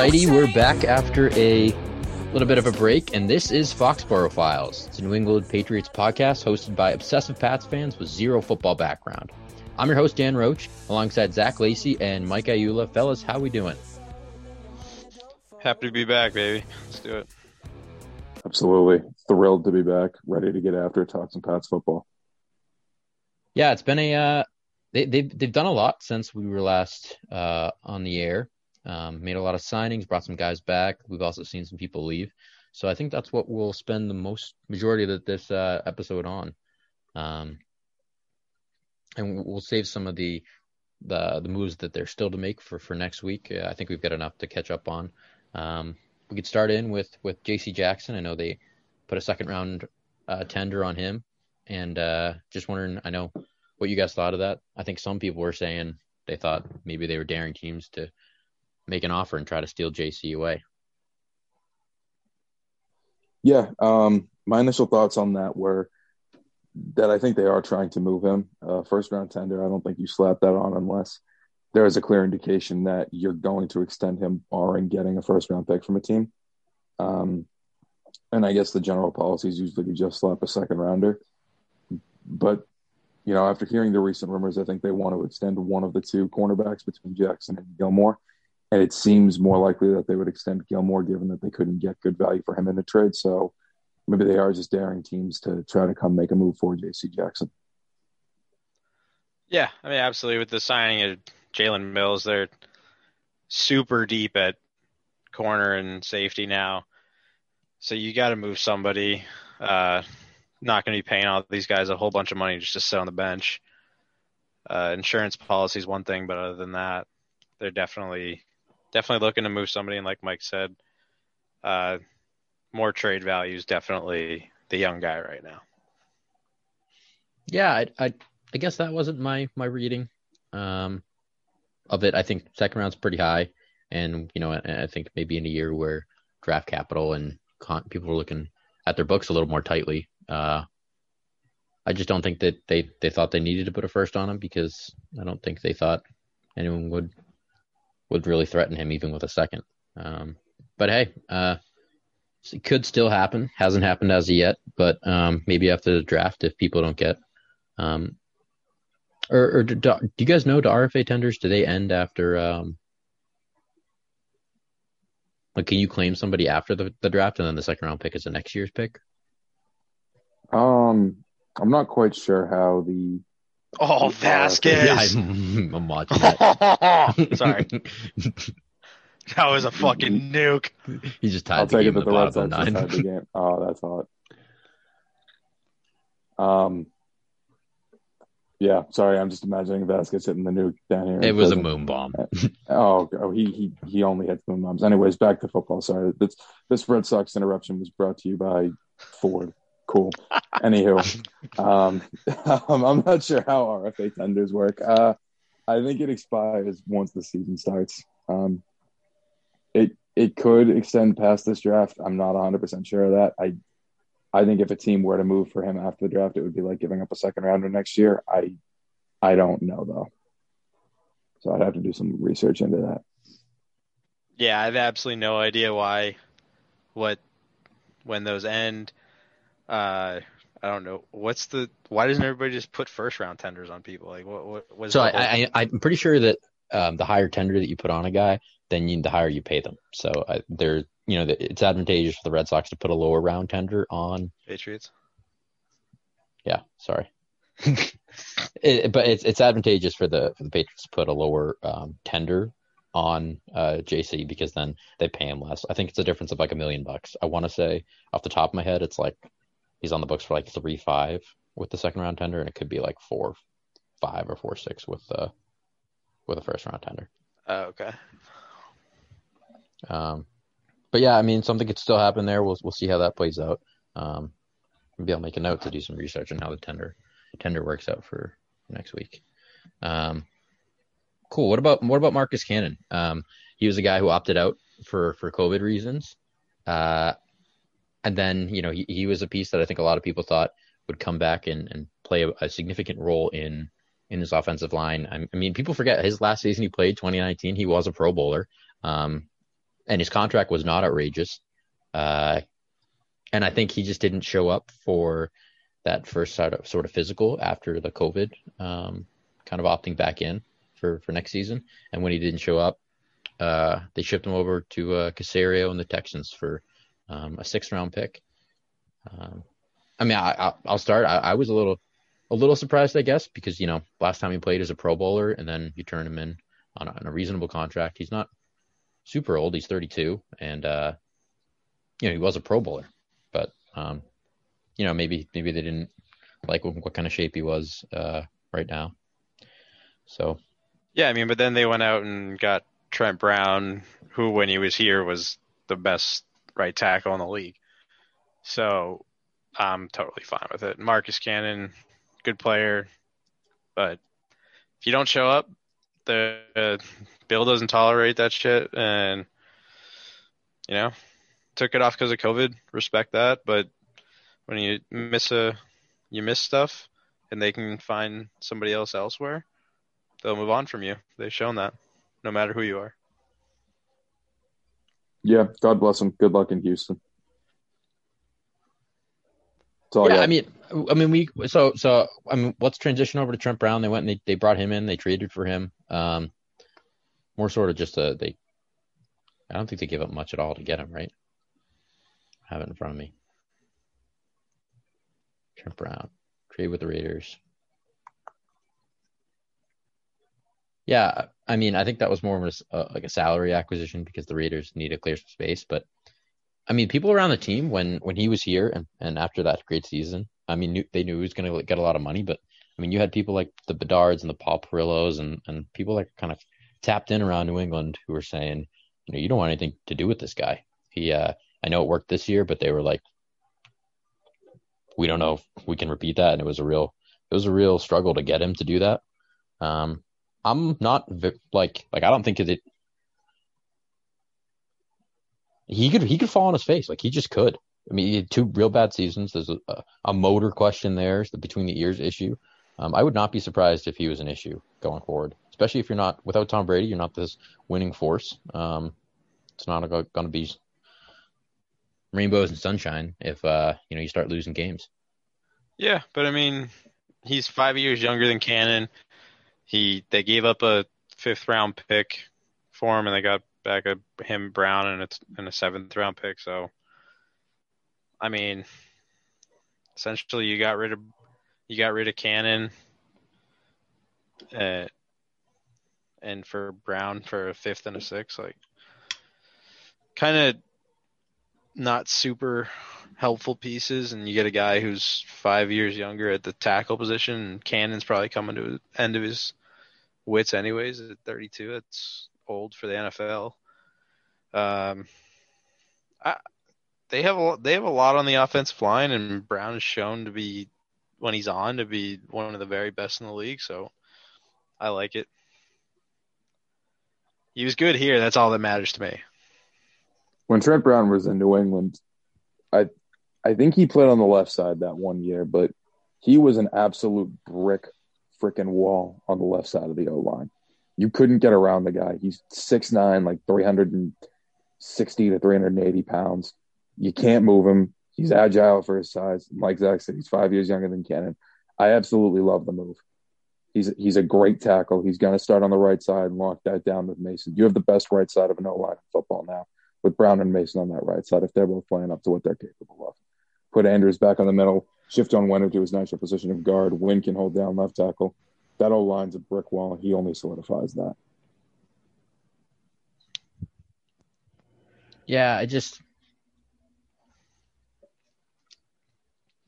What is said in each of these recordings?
Alrighty, we're back after a little bit of a break, and this is Foxborough Files. It's a New England Patriots podcast hosted by obsessive Pats fans with zero football background. I'm your host Dan Roach, alongside Zach Lacey and Mike Ayula. Fellas, how we doing? Happy to be back, baby. Let's do it. Absolutely thrilled to be back, ready to get after talk some Pats football. Yeah, it's been a uh, they they've they've done a lot since we were last uh, on the air. Um, made a lot of signings, brought some guys back. We've also seen some people leave. So I think that's what we'll spend the most majority of this uh, episode on. Um, and we'll save some of the the the moves that they're still to make for for next week. Uh, I think we've got enough to catch up on. Um, we could start in with with J.C. Jackson. I know they put a second round uh, tender on him, and uh, just wondering. I know what you guys thought of that. I think some people were saying they thought maybe they were daring teams to make an offer and try to steal JC away. Yeah, um, my initial thoughts on that were that I think they are trying to move him. Uh, first round tender, I don't think you slap that on unless there is a clear indication that you're going to extend him, barring getting a first round pick from a team. Um, and I guess the general policy is usually to just slap a second rounder. But you know, after hearing the recent rumors, I think they want to extend one of the two cornerbacks between Jackson and Gilmore. And it seems more likely that they would extend Gilmore given that they couldn't get good value for him in the trade. So maybe they are just daring teams to try to come make a move for JC Jackson. Yeah, I mean, absolutely. With the signing of Jalen Mills, they're super deep at corner and safety now. So you got to move somebody. Uh, not going to be paying all these guys a whole bunch of money just to sit on the bench. Uh, insurance policy is one thing, but other than that, they're definitely definitely looking to move somebody. And like Mike said, uh, more trade values definitely the young guy right now. Yeah, I, I, I guess that wasn't my my reading um, of it. I think second round's pretty high, and you know, I, I think maybe in a year where draft capital and con- people are looking at their books a little more tightly. Uh, I just don't think that they, they thought they needed to put a first on him because I don't think they thought anyone would would really threaten him even with a second. Um, but hey, uh, it could still happen. Hasn't happened as of yet, but um, maybe after the draft, if people don't get, um, or, or do, do, you guys know do RFA tenders do they end after? Um, like, can you claim somebody after the, the draft and then the second round pick is the next year's pick? Um, I'm not quite sure how the Oh, Vázquez. Yeah, I'm, I'm watching that. Sorry. that was a fucking nuke. He just tied I'll the take game it in that the the Red Sox of just nine. had the game. Oh, that's hot. Um, yeah, sorry, I'm just imagining Vázquez hitting the nuke down here. It was a moon bomb. Oh, oh, he he he only hits moon bombs. Anyways, back to football. Sorry, this this Red Sox interruption was brought to you by Ford. Cool. Anywho, um, I'm not sure how RFA tenders work. Uh, I think it expires once the season starts. Um, it it could extend past this draft. I'm not 100 percent sure of that. I I think if a team were to move for him after the draft, it would be like giving up a second rounder next year. I I don't know though. So I'd have to do some research into that. Yeah, I have absolutely no idea why, what, when those end. Uh, I don't know. What's the? Why doesn't everybody just put first round tenders on people? Like, what? What? What's So I, I I'm pretty sure that um, the higher tender that you put on a guy, then you, the higher you pay them. So I, they're, you know, it's advantageous for the Red Sox to put a lower round tender on. Patriots. Yeah, sorry. it, but it's it's advantageous for the for the Patriots to put a lower um, tender on uh, JC because then they pay him less. I think it's a difference of like a million bucks. I want to say off the top of my head, it's like he's on the books for like three five with the second round tender, and it could be like four five or four six with the with a first round tender. Oh, okay. Um, but yeah, I mean, something could still happen there. We'll we'll see how that plays out. Um, maybe I'll make a note to do some research on how the tender tender works out for next week. Um, cool. What about what about Marcus Cannon? Um, he was a guy who opted out for for COVID reasons. Uh, and then you know he, he was a piece that I think a lot of people thought would come back and, and play a, a significant role in in his offensive line. I, I mean, people forget his last season he played 2019. He was a Pro Bowler. Um, and his contract was not outrageous. Uh, and I think he just didn't show up for that first sort of, sort of physical after the COVID, um, kind of opting back in for, for next season. And when he didn't show up, uh, they shipped him over to uh, Caserio and the Texans for um, a sixth round pick. Um, I mean, I, will start. I, I, was a little, a little surprised, I guess, because you know, last time he played as a Pro Bowler, and then you turn him in on a, on a reasonable contract. He's not super old. He's 32, and uh, you know, he was a Pro Bowler, but um, you know, maybe maybe they didn't like what, what kind of shape he was uh, right now. So. Yeah, I mean, but then they went out and got Trent Brown, who when he was here was the best right tackle in the league. So I'm totally fine with it. Marcus Cannon, good player, but if you don't show up, the uh, Bill doesn't tolerate that shit, and you know, took it off because of COVID. Respect that, but when you miss a, you miss stuff, and they can find somebody else elsewhere, they'll move on from you. They've shown that, no matter who you are. Yeah, God bless him. Good luck in Houston. yeah, I, I, mean, I mean, we so so. I mean, let's transition over to Trent Brown. They went and they, they brought him in. They traded for him. Um, more sort of just a they. I don't think they give up much at all to get him, right? I have it in front of me. Trent Brown trade with the Raiders. Yeah, I mean, I think that was more of a, uh, like a salary acquisition because the Raiders need to clear some space. But I mean, people around the team when when he was here and, and after that great season, I mean, knew, they knew he was going to get a lot of money. But I mean, you had people like the Bedards and the Paul Perillos and and people that kind of tapped in around New England who were saying, you know, you don't want anything to do with this guy. He, uh, I know it worked this year, but they were like, we don't know if we can repeat that. And it was a real, it was a real struggle to get him to do that. Um, I'm not like like I don't think it. He could he could fall on his face like he just could. I mean, he had two real bad seasons. There's a, a motor question there, the between the ears issue. Um, I would not be surprised if he was an issue going forward, especially if you're not without Tom Brady. You're not this winning force. Um, it's not going to be rainbows and sunshine if uh, you know you start losing games. Yeah, but I mean, he's five years younger than Cannon. He they gave up a fifth round pick for him, and they got back a him Brown and it's in a seventh round pick. So, I mean, essentially, you got rid of you got rid of Cannon, uh, and for Brown for a fifth and a sixth, like kind of not super helpful pieces, and you get a guy who's five years younger at the tackle position. And Cannon's probably coming to the end of his wits anyways at 32. It's old for the NFL. Um, I, they have a they have a lot on the offensive line, and Brown is shown to be when he's on to be one of the very best in the league. So I like it. He was good here. That's all that matters to me. When Trent Brown was in New England, I I think he played on the left side that one year, but he was an absolute brick freaking wall on the left side of the O line. You couldn't get around the guy. He's six nine, like 360 to 380 pounds. You can't move him. He's agile for his size. Like Zach said, he's five years younger than Cannon. I absolutely love the move. He's he's a great tackle. He's going to start on the right side and lock that down with Mason. You have the best right side of an O line in football now with Brown and Mason on that right side if they're both playing up to what they're capable of. Put Andrews back on the middle shift Onwenu to his natural position of guard. Wynn can hold down left tackle. That old line's a brick wall. He only solidifies that. Yeah, I just,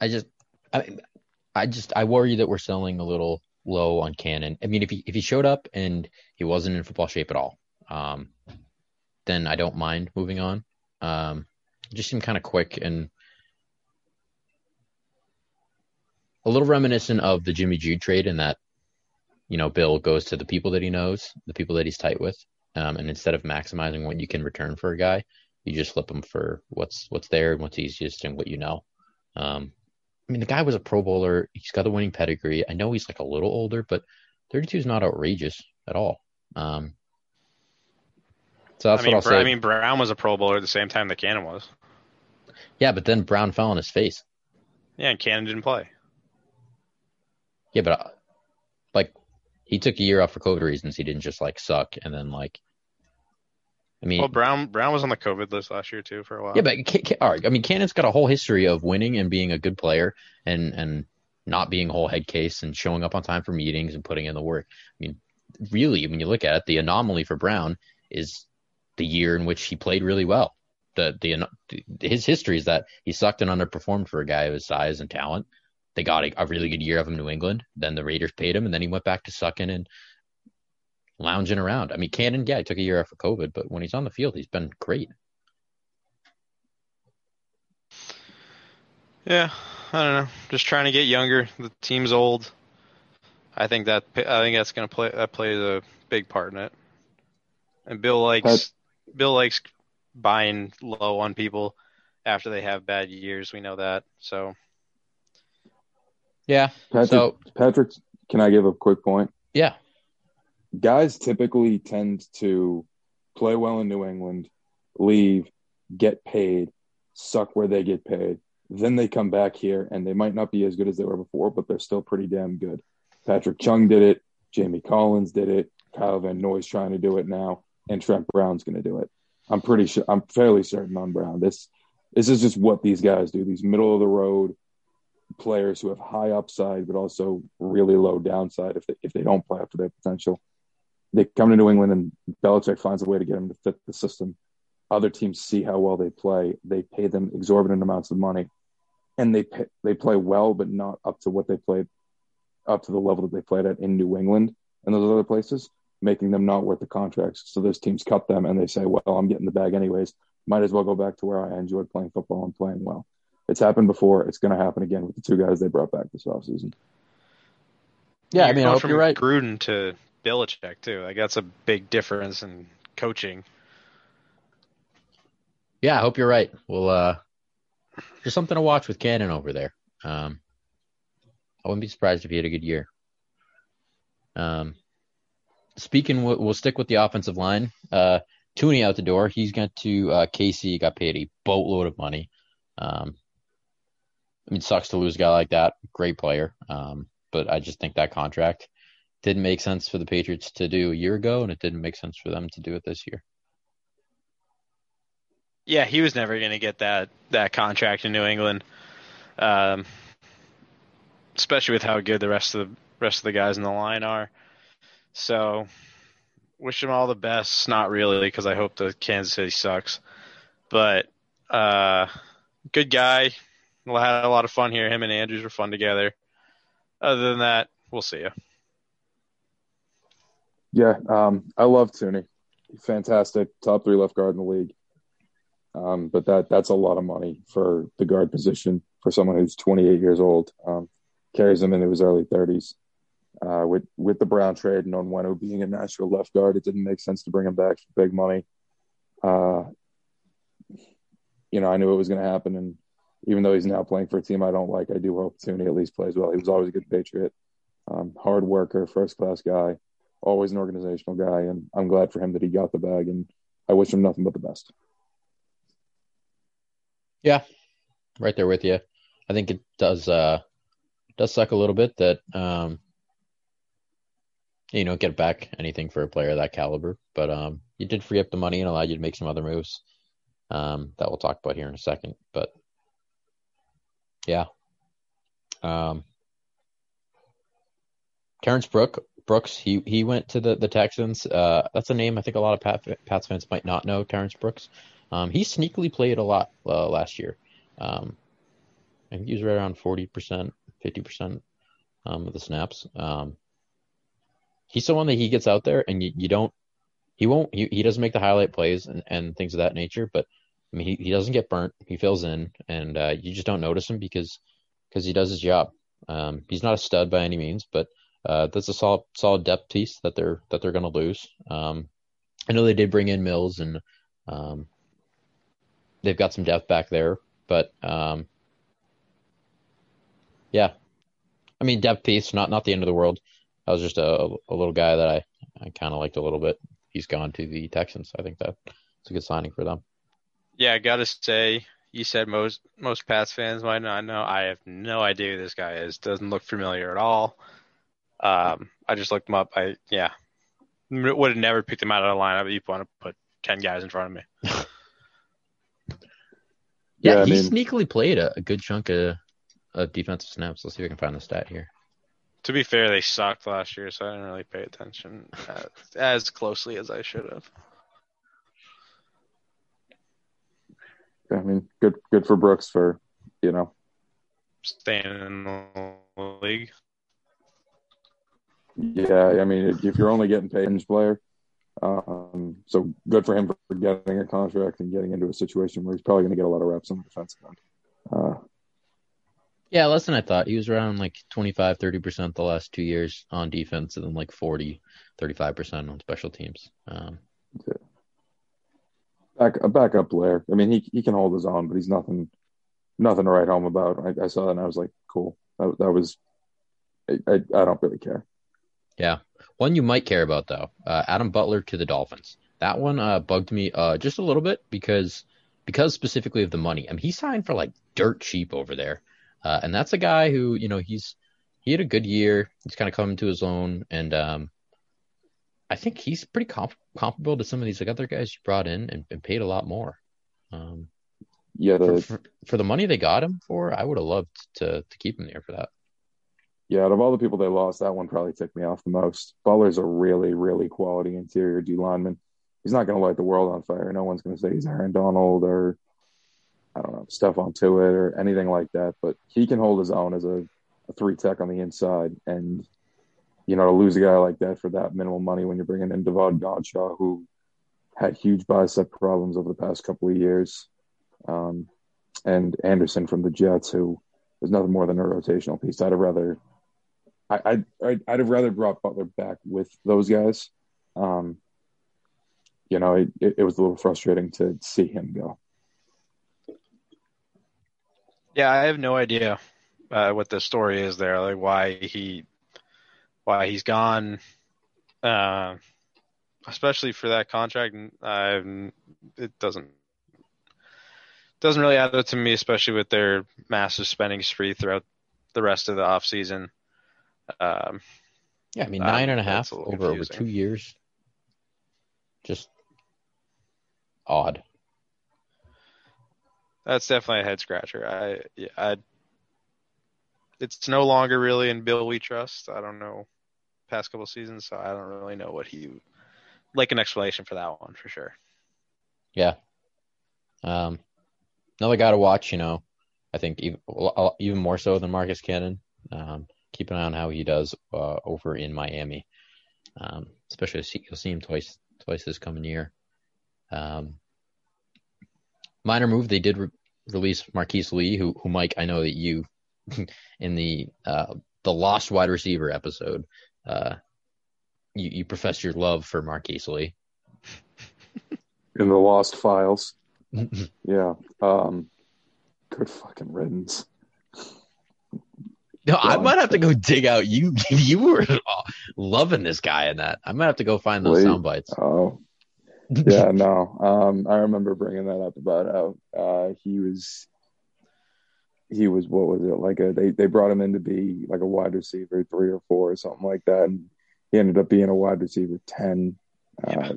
I just, I, I just, I worry that we're selling a little low on Cannon. I mean, if he if he showed up and he wasn't in football shape at all, um, then I don't mind moving on. Um, just seemed kind of quick and a little reminiscent of the Jimmy G trade in that, you know, Bill goes to the people that he knows, the people that he's tight with, um, and instead of maximizing what you can return for a guy, you just flip him for what's what's there and what's easiest and what you know. Um, I mean, the guy was a Pro Bowler. He's got the winning pedigree. I know he's like a little older, but 32 is not outrageous at all. Um, So that's I mean, what I'll Br- say. I mean, Brown was a Pro Bowler at the same time that Cannon was. yeah, but then Brown fell on his face. Yeah, and Cannon didn't play. Yeah, but uh, like he took a year off for COVID reasons. He didn't just like suck and then like. I mean, Well, Brown Brown was on the COVID list last year too for a while. yeah, but Ca- Ca- all right, I mean, Cannon's got a whole history of winning and being a good player and and not being a whole head case and showing up on time for meetings and putting in the work. I mean, really, when you look at it, the anomaly for Brown is the year in which he played really well. The the his history is that he sucked and underperformed for a guy of his size and talent. They got a, a really good year of him in New England. Then the Raiders paid him, and then he went back to sucking and lounging around. I mean, Cannon, yeah, he took a year off for COVID, but when he's on the field, he's been great. Yeah, I don't know. Just trying to get younger. The team's old. I think that I think that's gonna play that plays a big part in it. And Bill likes Pat- Bill likes buying low on people after they have bad years. We know that. So Yeah. Patrick, So Patrick, can I give a quick point? yeah, Guys typically tend to play well in New England, leave, get paid, suck where they get paid. Then they come back here and they might not be as good as they were before, but they're still pretty damn good. Patrick Chung did it. Jamie Collins did it. Kyle Van Noy's trying to do it now, and Trent Brown's going to do it. I'm pretty sure. I'm fairly certain on Brown. This this is just what these guys do. These middle of the road players who have high upside but also really low downside if they, if they don't play up to their potential. They come to New England and Belichick finds a way to get them to fit the system. Other teams see how well they play. They pay them exorbitant amounts of money, and they pay, they play well, but not up to what they played, up to the level that they played at in New England and those other places, making them not worth the contracts. So those teams cut them, and they say, "Well, I'm getting the bag anyways. Might as well go back to where I enjoyed playing football and playing well." It's happened before. It's going to happen again with the two guys they brought back this offseason. yeah. I mean, I hope from you're right. Gruden to Belichick too. Like that's a big difference in coaching. Yeah, I hope you're right. Well, uh, there's something to watch with Cannon over there. Um, I wouldn't be surprised if he had a good year. Um, speaking, we'll, we'll stick with the offensive line. Uh, Thuney out the door. He's got to uh, KC. Got paid a boatload of money. Um, I mean, sucks to lose a guy like that. Great player. Um, but I just think that contract didn't make sense for the Patriots to do a year ago, and it didn't make sense for them to do it this year. Yeah, he was never going to get that that contract in New England, um, especially with how good the rest of the rest of the guys in the line are. So, wish him all the best. Not really, because I hope the Kansas City sucks. But uh, good guy. We had a lot of fun here. Him and Andrews were fun together. Other than that, we'll see you. Yeah, um, I love Thuney. Fantastic, top three left guard in the league. Um, but that that's a lot of money for the guard position for someone who's 28 years old. Um, carries him into his early 30s. Uh, with with the Brown trade and Onwenu being a natural left guard, it didn't make sense to bring him back for big money. Uh, you know, I knew it was going to happen, and even though he's now playing for a team I don't like, I do hope Thuney at least plays well. He was always a good Patriot, um, hard worker, first class guy, always an organizational guy, and I'm glad for him that he got the bag, and I wish him nothing but the best. Yeah, right there with you. I think it does uh does suck a little bit that um you don't get back anything for a player of that caliber, but um you did free up the money and allowed you to make some other moves um that we'll talk about here in a second. But yeah, um Terrence Brook Brooks he he went to the the Texans. Uh, that's a name I think a lot of Pat, Pats fans might not know. Terrence Brooks. Um, he sneakily played a lot uh, last year. Um, I think he was right around 40%, 50% um, of the snaps. Um, he's someone that he gets out there and you, you don't, he won't, he, he doesn't make the highlight plays and, and things of that nature, but I mean, he, he doesn't get burnt. He fills in and uh, you just don't notice him because, because he does his job. Um, he's not a stud by any means, but uh, that's a solid, solid depth piece that they're, that they're going to lose. Um, I know they did bring in Mills and, um, they've got some depth back there, but um, yeah, I mean depth piece, not not the end of the world. I was just a, a little guy that I, I kind of liked a little bit. he's gone to the Texans. I think that it's a good signing for them. Yeah, I gotta say, you said most most Pats fans might not know. I have no idea who this guy is. Doesn't look familiar at all. Um, I just looked him up. I yeah, would have never picked him out of the lineup. If you want to put ten guys in front of me. yeah, Yeah, I he mean- sneakily played a, a good chunk of, of defensive snaps. Let's see if I can find the stat here. To be fair, they sucked last year, so I didn't really pay attention as, as closely as I should have. I mean, good good for Brooks for you know Staying in the league. Yeah, I mean, if you're only getting paid as player, um, so good for him for getting a contract and getting into a situation where he's probably going to get a lot of reps on the defensive end. Uh, Yeah, less than I thought. He was around like 25, 30% the last two years on defense, and then like 40, 35% on special teams. Um, back a backup player. I mean, he he can hold his own, but he's nothing nothing to write home about. I, I saw that and I was like, cool. That, that was. I, I, I don't really care. yeah. One you might care about, though uh, Adam Butler to the Dolphins. That one uh, bugged me uh, just a little bit because because specifically of the money. I mean, he signed for like dirt cheap over there. Uh, and that's a guy who, you know, he's he had a good year. He's kind of coming to his own, and um, I think he's pretty comp- comparable to some of these like other guys you brought in and, and paid a lot more. Um, Yeah, for, the, for, for the money they got him for, I would have loved to to keep him there for that. yeah. Out of all the people they lost, that one probably ticked me off the most. Butler's a really really quality interior D lineman. He's not going to light the world on fire. No one's going to say he's Aaron Donald or I don't know Stephon Tuitt or anything like that. But he can hold his own as a, a three tech on the inside, and you know to lose a guy like that for that minimal money when you're bringing in Davon Godchaux, who had huge bicep problems over the past couple of years, um, and Anderson from the Jets, who is nothing more than a rotational piece. I'd have rather, I, I'd, I'd, I'd have rather brought Butler back with those guys. Um, you know, it, it, it was a little frustrating to see him go. Yeah, I have no idea uh, what the story is there, like why he why he's gone. Uh, especially for that contract, um, it doesn't doesn't really add up to me, especially with their massive spending spree throughout the rest of the off season. Um, Yeah, I mean nine and a half a over over two years. Just odd. that's definitely a head scratcher. I, yeah, I, it's no longer really in Bill we trust. I don't know past couple seasons, so I don't really know what he like an explanation for that one for sure. Yeah. Um, another guy to watch. You know, I think even even more so than Marcus Cannon. Um, keep an eye on how he does uh, over in Miami. Um, especially you'll see him twice twice this coming year. Um, minor move. They did re- release Marquise Lee, who who Mike I know that you in the uh, the lost wide receiver episode. Uh, you, you professed your love for Marquise Lee. In the Lost Files. Yeah. Um, good fucking riddance. No, I might have to go dig out. You you were loving this guy in that. I might have to go find those Wait. sound bites. Oh, yeah, no. Um, I remember bringing that up about how uh, he was. He was what was it like a they they brought him in to be like a wide receiver three or four or something like that, and he ended up being a wide receiver ten. Uh, Yeah.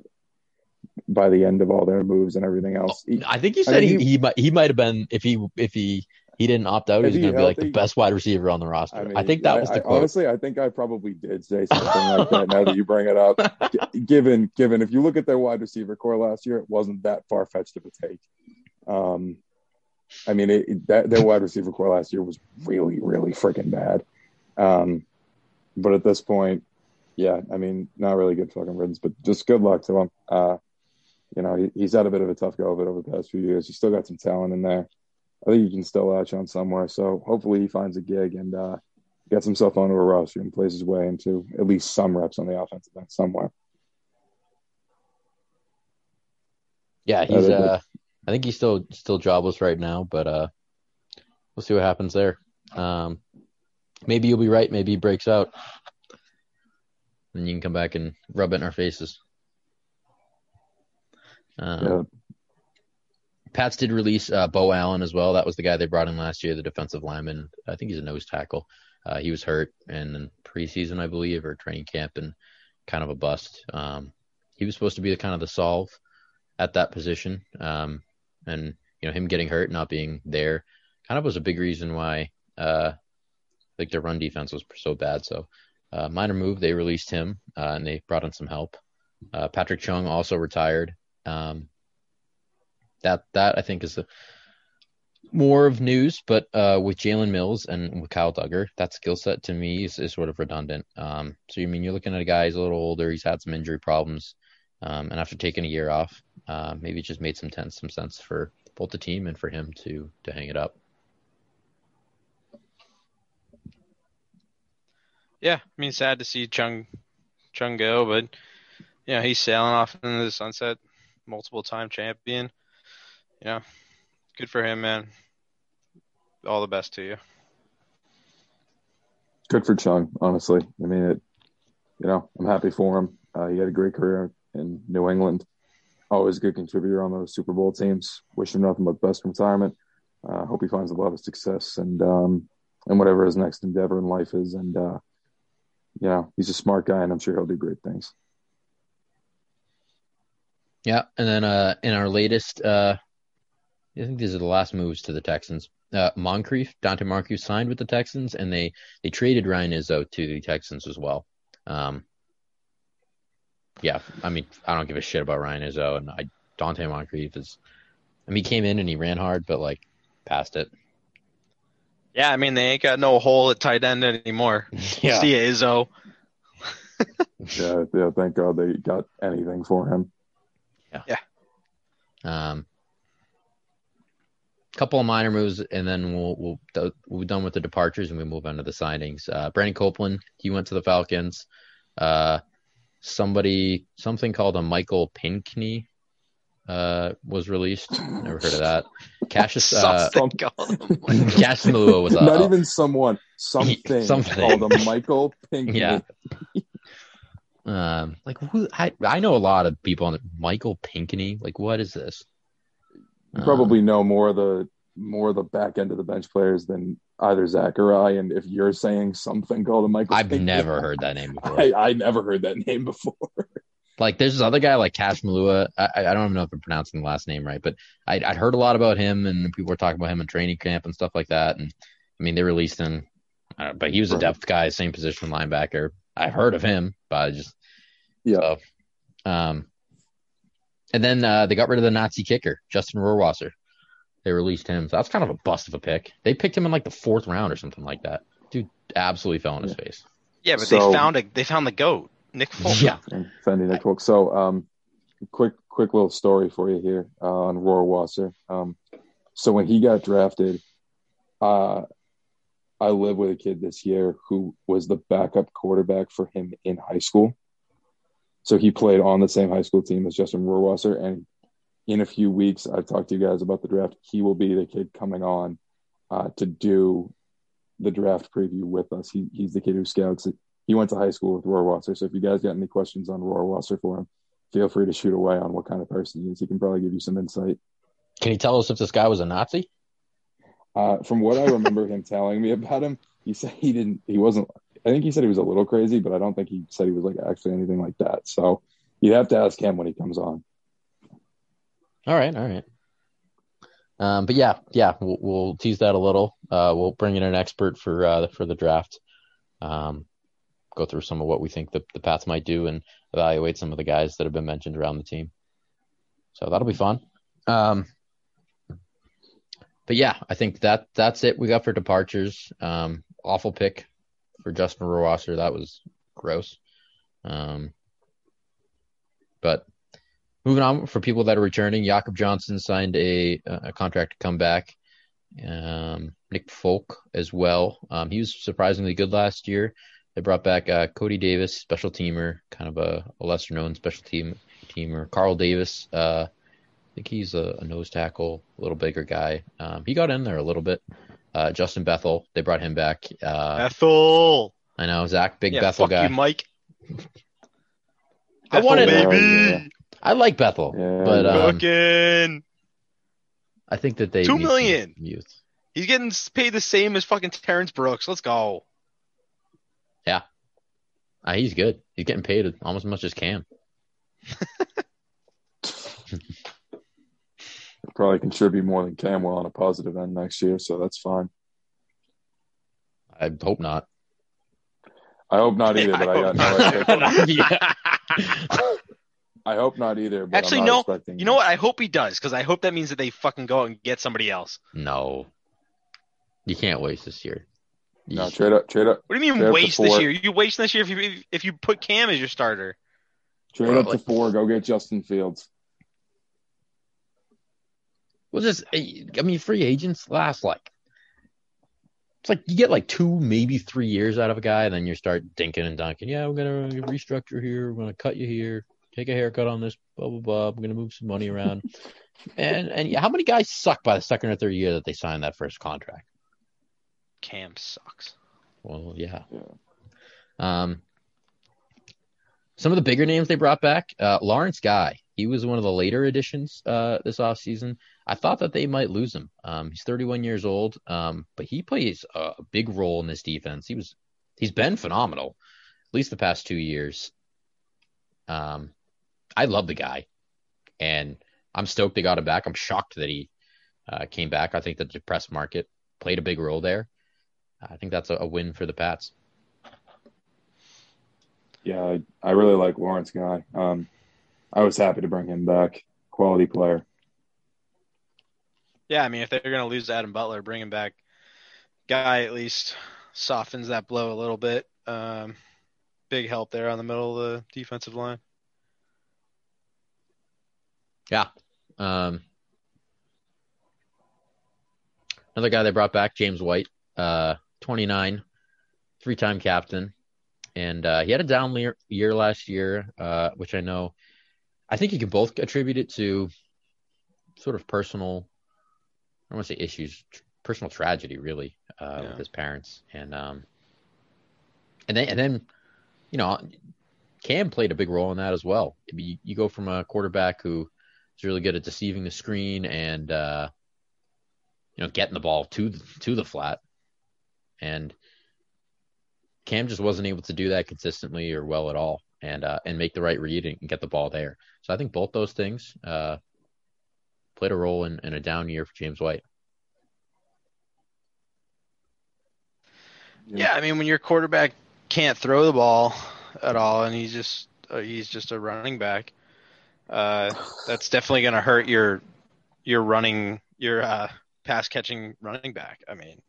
By the end of all their moves and everything else, He- I think he I said mean, he, he might he might have been if he if he he didn't opt out, he was he going to be like the best wide receiver on the roster. I, mean, think that was I- the I- Honestly, I think I probably did say something like that. Now that you bring it up, G- given given if you look at their wide receiver core last year, it wasn't that far fetched of a take. Um, I mean, it, it- that their wide receiver core last year was really, really freaking bad. Um, but at this point, yeah, I mean, not really good fucking riddance, but just good luck to him. Uh, you know, he, he's had a bit of a tough go of it over the past few years. He's still got some talent in there. I think he can still latch on somewhere. So hopefully he finds a gig and uh, gets himself onto a roster and plays his way into at least some reps on the offensive end somewhere. yeah, he's. Uh, I think he's still still jobless right now, but uh, we'll see what happens there. Um, maybe you'll be right. Maybe he breaks out, and you can come back and rub it in our faces. Um, Yeah. Pats did release uh, Beau Allen as well. That was the guy they brought in last year, the defensive lineman. I think he's a nose tackle. Uh, he was hurt in preseason, I believe, or training camp, and kind of a bust. Um, he was supposed to be the kind of the solve at that position, um, and you know him getting hurt, not being there, kind of was a big reason why uh, like their run defense was so bad. So uh, minor move, they released him uh, and they brought in some help. Uh, Patrick Chung also retired. Um, that that I think is the more of news, but uh, with Jalen Mills and with Kyle Dugger, that skill set to me is, is sort of redundant. Um, so you mean you're looking at a guy who's a little older, he's had some injury problems, um, and after taking a year off, uh, maybe it just made some tense, some sense for both the team and for him to to hang it up. Yeah, I mean, sad to see Chung Chung go, but you know he's sailing off into the sunset, multiple time champion. You know, good for him, man. All the best to you. Good for Chung, honestly. I mean, it. You know, I'm happy for him. Uh, he had a great career in New England. Always a good contributor on those Super Bowl teams. Wish him nothing but best retirement. Uh, hope he finds a lot of success and um, and whatever his next endeavor in life is. And uh, you know, he's a smart guy, and I'm sure he'll do great things. Yeah, and then uh, in our latest, uh, I think these are the last moves to the Texans. Uh, Moncrief, Donte Moncrief signed with the Texans, and they they traded Ryan Izzo to the Texans as well. Um, yeah, I mean, I don't give a shit about Ryan Izzo, and I Donte Moncrief is. I mean, he came in and he ran hard, but like passed it. Yeah, I mean they ain't got no hole at tight end anymore. Yeah. See ya, Izzo. Yeah, yeah. Thank God they got anything for him. Yeah. Yeah. Um, couple of minor moves, and then we'll we'll we'll be done with the departures, and we move on to the signings. Uh, Brandon Copeland, he went to the Falcons. Uh, somebody, something called a Michael Pinkney, uh, was released. Never heard of that. Cassius, uh, Something called- Cassius Maluia was uh, Not even someone, something, Something. called a Michael Pinckney. Yeah. Um, like who? I I know a lot of people on the Michael Pinkney. Like, what is this? You Um, probably know more of the more the back end of the bench players than either Zach or I. And if you're saying something called a Michael, I've never heard that name before. I, I never heard that name before. like there's this other guy like Cash Maluia. I, I don't even know if I'm pronouncing the last name right, but I, I'd heard a lot about him and people were talking about him in training camp and stuff like that. And I mean, they released him, uh, but he was a depth guy, same position linebacker. I've heard of him, but I just Yeah. So, um, and then uh, they got rid of the Nazi kicker, Justin Rohrwasser. They released him. So that's kind of a bust of a pick. They picked him in like the fourth round or something like that. Dude absolutely fell on his face. yeah, but So- they found a they found the goat, Nick Folk. Yeah. And Fendi Nick Folk. So, um, quick, quick little story for you here uh, on Rohrwasser. Um, so when he got drafted, uh, I lived with a kid this year who was the backup quarterback for him in high school. So he played on the same high school team as Justin Rohrwasser. And in a few weeks, I've talked to you guys about the draft. He will be the kid coming on uh, to do the draft preview with us. He, he's the kid who scouts. He went to high school with Rohrwasser. So if you guys got any questions on Rohrwasser for him, feel free to shoot away on what kind of person he is. He can probably give you some insight. Can you tell us if this guy was a Nazi? Uh, from what I remember him telling me about him, he said he didn't. He wasn't. I think he said he was a little crazy, but I don't think he said he was like actually anything like that. So you'd have to ask him when he comes on. All right, all right. Um, but yeah, yeah, we'll, we'll tease that a little. Uh, we'll bring in an expert for uh, for the draft. Um, go through some of what we think the the might do and evaluate some of the guys that have been mentioned around the team. So that'll be fun. Um, but yeah, I think that that's it we got for departures. Um, awful pick for Justin Rohrwasser. That was gross. Um, but moving on for people that are returning, Jakob Johnson signed a a contract to come back. Um, Nick Folk as well. Um, he was surprisingly good last year. They brought back uh, Cody Davis, special teamer, kind of a, a lesser known special team teamer. Carl Davis, uh, I think he's a, a nose tackle, a little bigger guy. Um, he got in there a little bit. Uh, Justin Bethel, they brought him back. Uh, Ethel. I know Zach, big yeah, Bethel fuck guy. you, Mike. I wanted- Bethel, Uh, baby. Yeah. I like Bethel, Yeah, but um, Cooking. I think that they two million need youth. He's getting paid the same as fucking Terrence Brooks. Let's go. Uh, he's good. He's getting paid almost as much as Cam. probably contribute more than Cam will on a positive end next year, so that's fine. I hope not. I hope not either, Yeah, but I, hope got no not. expectations. I hope not either. But Actually, I'm no. expecting You know what? I hope he does because I hope that means that they fucking go out and get somebody else. No, you can't waste this year. You No, just- trade up, trade up, What do you mean Trade up to waste this year? You waste this year if you if you put Cam as your starter. trade Bro, up to four. Go get Justin Fields. Well, just eh, I mean, free agents last like it's like you get like two, maybe three years out of a guy, and then you start dinking and dunking. Yeah, we're gonna restructure here. We're gonna cut you here. Take a haircut on this. Blah blah blah. I'm gonna move some money around. and and how many guys suck by the second or third year that they sign that first contract? Cam sucks. Well, yeah. Yeah. Um, some of the bigger names they brought back, uh, Lawrence Guy. He was one of the later additions uh, this offseason. I thought that they might lose him. Um, he's 31 years old, um, but he plays a a big role in this defense. He was, he's been phenomenal, at least the past two years. Um, I love the guy, and I'm stoked they got him back. I'm shocked that he uh, came back. I think the depressed market played a big role there. I think that's a, a win for the Pats. Yeah, I, I really like Lawrence Guy. Um, I was happy to bring him back. Quality player. Yeah, I mean if they're gonna lose Adam Butler, bring him back. Guy at least softens that blow a little bit. Um, big help there on the middle of the defensive line. Yeah. Um, another guy they brought back, James White, uh, 29, three time captain. And uh, he had a down year, year last year, uh, which I know. I think you can both attribute it to sort of personal, I don't want to say issues, tr- personal tragedy, really, uh, Yeah. with his parents. And, um, and then, and then, you know, Cam played a big role in that as well. I mean, you, you go from a quarterback who is really good at deceiving the screen and uh, you know getting the ball to the, to the flat, and Cam just wasn't able to do that consistently or well at all, and uh, and make the right read and get the ball there. So I think both those things uh, played a role in, in a down year for James White. Yeah, I mean when your quarterback can't throw the ball at all, and he's just uh, he's just a running back, uh, that's definitely going to hurt your your running your uh, pass catching running back. I mean,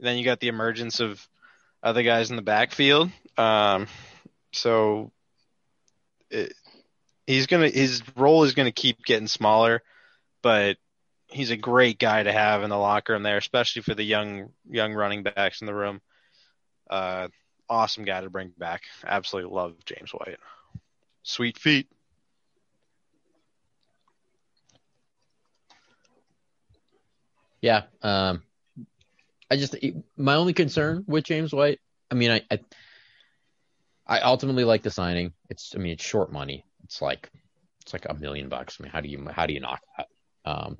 then you got the emergence of other guys in the backfield. Um, so it, he's gonna his role is gonna keep getting smaller, but he's a great guy to have in the locker room there, especially for the young young running backs in the room. Uh, awesome guy to bring back. Absolutely love James White. Sweet feet. Yeah. Um, I just my only concern with James White. I mean, I, I I ultimately like the signing. It's I mean it's short money. It's like it's like a million bucks. I mean, how do you how do you knock that? Um,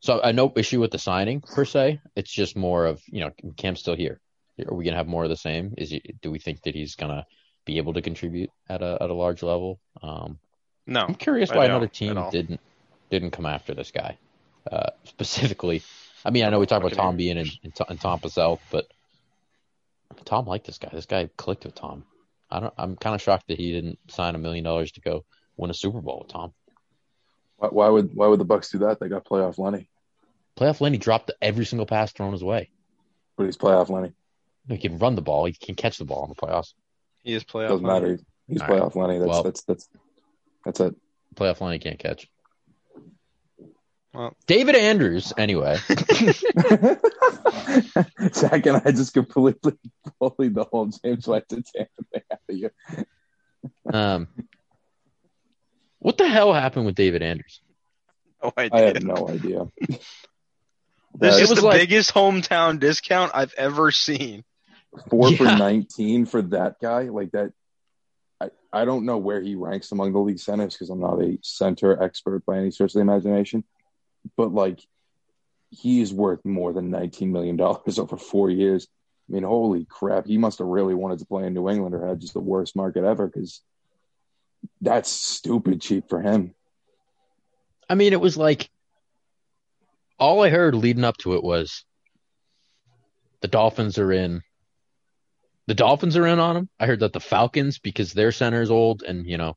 so I no issue with the signing per se. It's just more of you know Cam's still here. Are we gonna have more of the same? Is he, do we think that he's gonna be able to contribute at a at a large level? Um, No, I'm curious why another team didn't didn't come after this guy uh, specifically. I mean, I know we talked about Tom being in, in, in Tom Pazell, but Tom liked this guy. This guy clicked with Tom. I don't. I'm kind of shocked that he didn't sign a million dollars to go win a Super Bowl with Tom. Why, why would why would the Bucs do that? They got playoff Lenny, Playoff Lenny dropped every single pass thrown his way. but he's playoff Lenny. He can run the ball. He can catch the ball in the playoffs. he is playoff. Doesn't matter. He's All right. playoff Lenny. That's Well- that's that's that's it. Playoff Lenny can't catch. Well- David Andrews, anyway. Zach and I just completely bullied the whole James White to Tampa thing out of you. Um, what the hell happened with David Andrews? No idea. I idea. have no idea. This That- It is was the like- biggest hometown discount I've ever seen. four for 19 for that guy like that I, I don't know where he ranks among the league centers because I'm not a center expert by any stretch of the imagination. But like, he is worth more than 19 million dollars over four years. I mean, holy crap, he must have really wanted to play in New England or had just the worst market ever because that's stupid cheap for him. I mean, it was like all I heard leading up to it was the Dolphins are in. The Dolphins are in on him. I heard that the Falcons, because their center is old, and you know,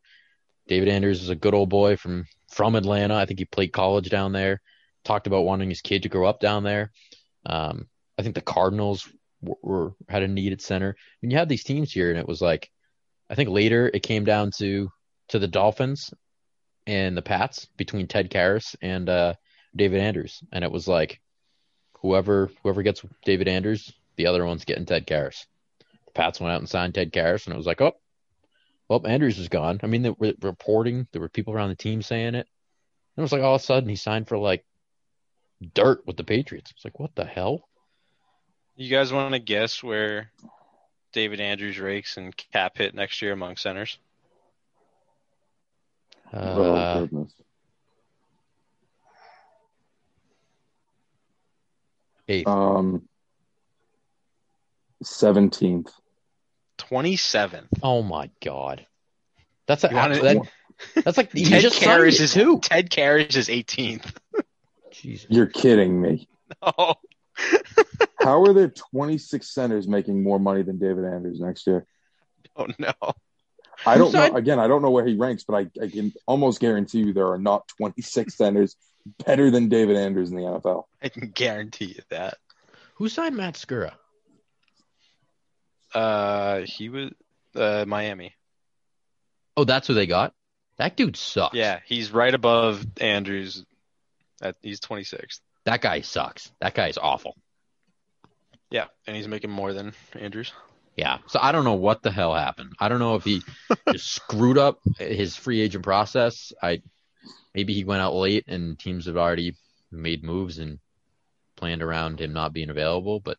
David Andrews is a good old boy from from Atlanta. I think he played college down there. Talked about wanting his kid to grow up down there. Um, I think the Cardinals were, were had a need at center. When you had these teams here, and it was like, I think later it came down to to the Dolphins and the Pats between Ted Karras and uh, David Andrews, and it was like whoever whoever gets David Andrews, the other one's getting Ted Karras. The Pats went out and signed Ted Karras, and it was like, oh, well, Andrews is gone. I mean, they were reporting. There were people around the team saying it. And it was like all of a sudden he signed for like dirt with the Patriots. It's like what the hell? You guys want to guess where David Andrews rakes and cap hit next year among centers? oh Uh, goodness. eighth. Um, seventeenth. 27th. oh my god, that's a, wanna- that, that's like he Ted just signed Karras it is too. Ted Karras is 18th. Jesus. You're kidding me. Oh, How are there 26 centers making more money than David Andrews next year? oh no. I don't know. Again, I don't know where he ranks, but I, I can almost guarantee you there are not 26 centers better than David Andrews in the NFL. I can guarantee you that. Who signed Matt Skura? Uh, he was uh Miami. Oh, that's who they got. That dude sucks. Yeah, he's right above Andrews. At he's 26th. that guy sucks. That guy is awful. Yeah, and he's making more than Andrews. Yeah. So I don't know what the hell happened. I don't know if he just screwed up his free agent process. I maybe he went out late and teams have already made moves and planned around him not being available, but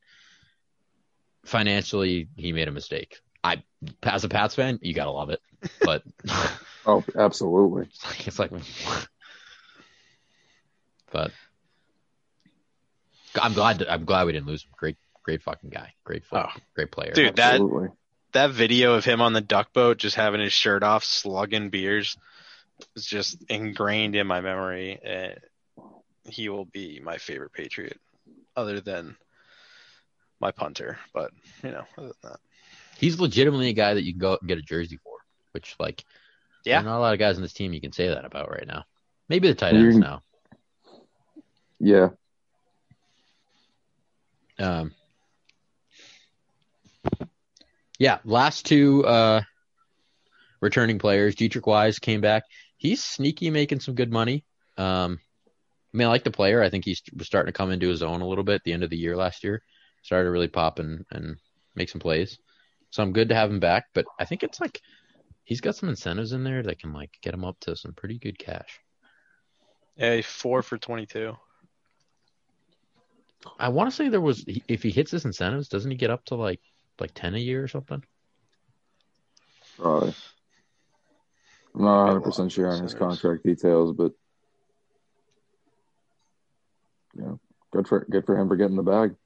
financially he made a mistake. I as a Pats fan, you gotta love it. But Oh, absolutely. it's like but I'm glad I'm glad we didn't lose him. Great great fucking guy. Great fo- Oh. great player. Dude, that Absolutely. that video of him on the duck boat just having his shirt off slugging beers is just ingrained in my memory and he will be my favorite patriot other than my punter but you know other than that he's legitimately a guy that you can go out and get a jersey for, which like Yeah. there's not a lot of guys on this team you can say that about right now. Maybe the tight ends now. Yeah. Um, yeah, last two uh, returning players, Deatrich Wise came back. He's sneaky, making some good money. Um, I mean, I like the player. I think he was starting to come into his own a little bit at the end of the year last year. Started to really pop and, and make some plays. So I'm good to have him back. But I think it's like he's got some incentives in there that can like get him up to some pretty good cash. yeah he's four for 22 I want to say there was if he hits his incentives, doesn't he get up to like like ten a year or something? Probably. I'm not 100 percent sure on his contract details, but yeah, good for good for him for getting the bag.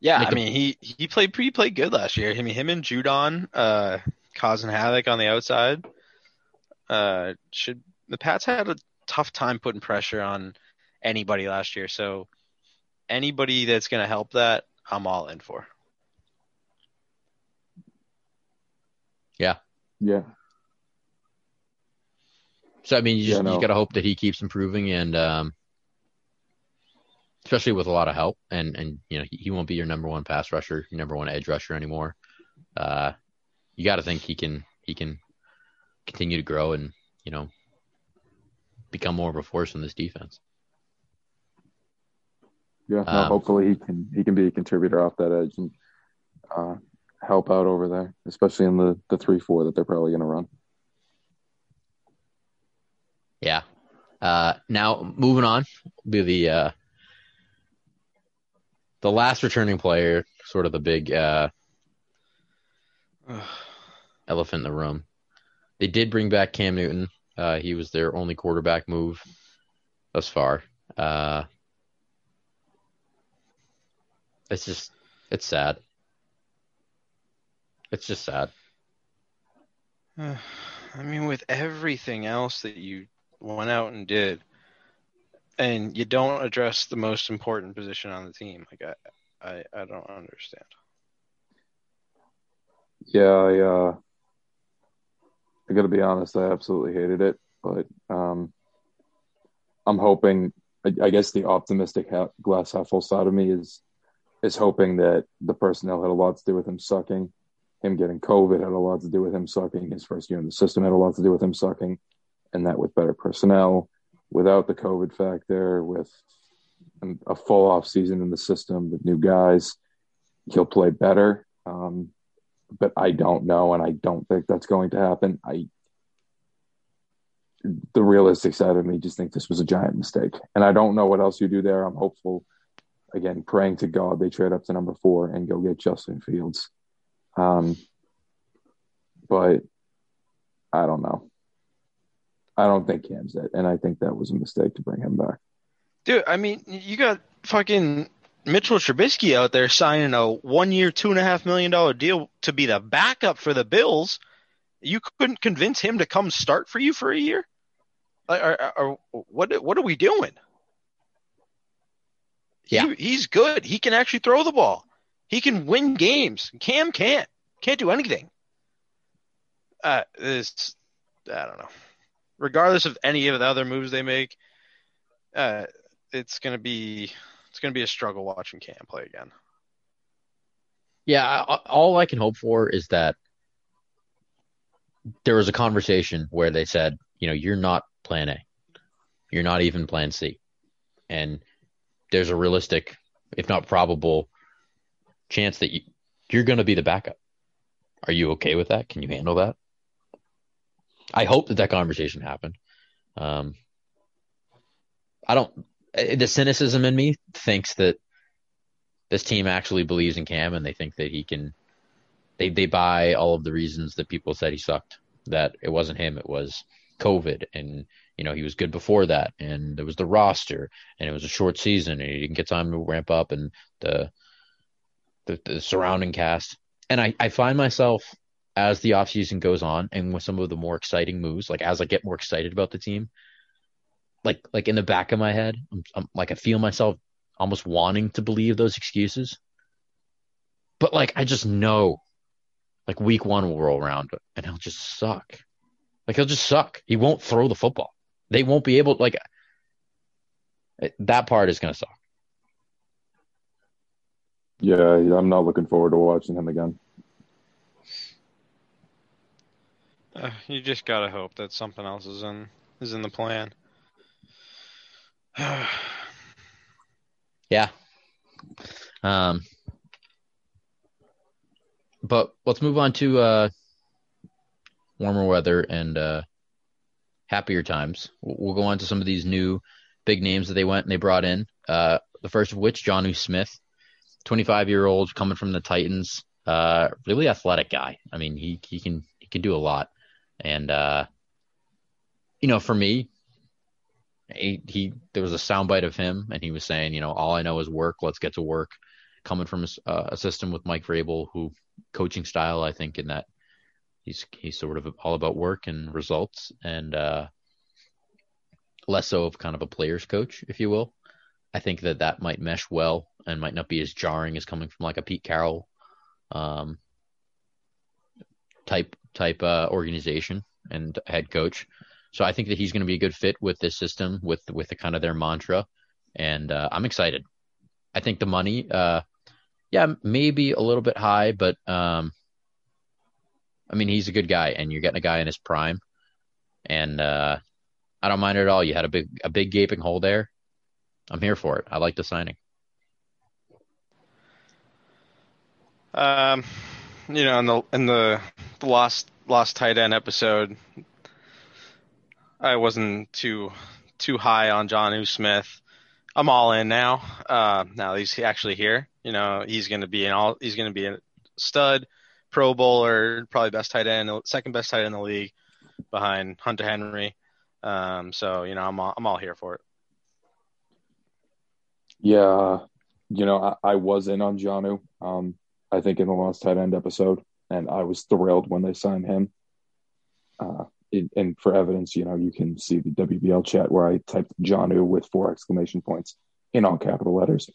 Yeah Make i a- mean he he played pretty played good last year i mean him and judon uh causing havoc on the outside uh should the pats had a tough time putting pressure on anybody last year so anybody that's going to help that i'm all in for Yeah, Yeah. So I mean, you Yeah, just no. you got to hope that he keeps improving, and um, especially with a lot of help, and and you know he, he won't be your number one pass rusher, your number one edge rusher anymore. Uh, you got to think he can he can continue to grow and you know become more of a force in this defense. yeah. No, Um, hopefully he can he can be a contributor off that edge and uh, help out over there, especially in the the three four that they're probably going to run. Yeah. Uh, now moving on be the uh, the last returning player, sort of the big uh, elephant in the room. They did bring back Cam Newton. Uh, he was their only quarterback move thus far. Uh, it's just, it's sad. It's just sad. I mean, with everything else that you went out and did, and you don't address the most important position on the team, like I, I, I don't understand. Yeah, I, uh, I got to be honest. I absolutely hated it, but um, I'm hoping. I, I guess the optimistic ha- glass half full side of me is is hoping that the personnel had a lot to do with him sucking. Him getting COVID had a lot to do with him sucking. His first year in the system had a lot to do with him sucking, and that with better personnel, without the COVID factor, with a full off season in the system with new guys, he'll play better. Um, but I don't know, and I don't think that's going to happen. I the realistic side of me just think this was a giant mistake, and I don't know what else you do there. I'm hopeful, again, praying to God they trade up to number four and go get Justin Fields. Um, but I don't know. I don't think Cam's it, and I think that was a mistake to bring him back. Dude, I mean, you got fucking Mitchell Trubisky out there signing a one-year, two and a half million dollar deal to be the backup for the Bills. You couldn't convince him to come start for you for a year. Or, what? What are we doing? Yeah, he, he's good. He can actually throw the ball. He can win games. Cam can't. Can't do anything. Uh, it's I don't know. Regardless of any of the other moves they make, uh, it's gonna be it's gonna be a struggle watching Cam play again. Yeah, all I can hope for is that there was a conversation where they said, you know, you're not Plan A, you're not even Plan C, and there's a realistic, if not probable, chance that you, you're going to be the backup. Are you okay with that? Can you handle that? I hope that that conversation happened. Um, I don't. The cynicism in me thinks that this team actually believes in Cam and they think that he can. They they buy all of the reasons that people said he sucked. That it wasn't him. It was COVID, and you know he was good before that, and there was the roster, and it was a short season, and he didn't get time to ramp up, and the the, the surrounding cast. And I, I find myself as the offseason goes on and with some of the more exciting moves, like as I get more excited about the team, like like in the back of my head, I'm, I'm, like I feel myself almost wanting to believe those excuses. But like I just know, like week one will roll around and he'll just suck. Like he'll just suck. He won't throw the football. They won't be able like that part is gonna suck. Yeah, I'm not looking forward to watching him again. Uh, you just gotta hope that something else is in is in the plan. yeah. Um. But let's move on to uh, warmer weather and uh, happier times. We'll go on to some of these new big names that they went and they brought in. Uh, the first of which, Jonnu Smith, 25 year old coming from the Titans. Uh, really athletic guy. I mean, he he can he can do a lot, and uh, you know, for me, he, he there was a soundbite of him, and he was saying, you know, all I know is work. Let's get to work. Coming from a, uh, a system with Mike Vrabel, who coaching style, I think, in that he's he's sort of all about work and results, and uh, less so of kind of a player's coach, if you will. I think that that might mesh well and might not be as jarring as coming from like a Pete Carroll um, type type uh, organization and head coach. So I think that he's going to be a good fit with this system, with with the kind of their mantra, and uh, I'm excited. I think the money, uh, yeah, maybe a little bit high, but um, I mean he's a good guy, and you're getting a guy in his prime, and uh, I don't mind it at all. You had a big a big gaping hole there. I'm here for it. I like the signing. Um, you know, in the in the, the lost lost tight end episode, I wasn't too too high on Jonnu Smith. I'm all in now. Uh, now he's actually here. You know, he's going to be an all. He's going to be a stud. Pro Bowler, probably best tight end, second best tight end in the league, behind Hunter Henry. Um, so you know, I'm all, I'm all here for it. Yeah, you know, I, I was in on Jonnu. Um, I think in the last tight end episode, and I was thrilled when they signed him. Uh, it, and for evidence, you know, you can see the WBL chat where I typed Jonnu with four exclamation points in all capital letters.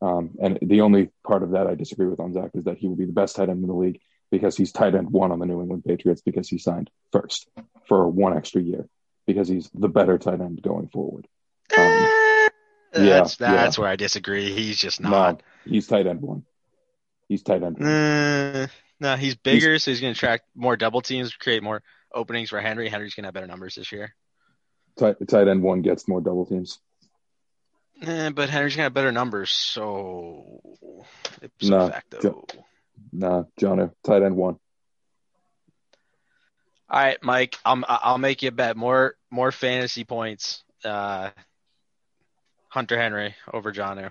Um, and the only part of that I disagree with on Zach is that he will be the best tight end in the league because he's tight end one on the New England Patriots because he signed first for one extra year because he's the better tight end going forward. Um, yeah, that's that's yeah. where I disagree. He's just not. No, he's tight end one. He's tight end. Uh, no, he's bigger, he's, so he's going to track more double teams, create more openings for Henry. Henry's going to have better numbers this year. Tight, tight end one gets more double teams. Eh, but Henry's going to have better numbers, so it's nah, facto. Jo- nah, Jonnu, tight end one. All right, Mike. I'm, I'll make you a bet. More more fantasy points. Uh, Hunter Henry over Jonnu.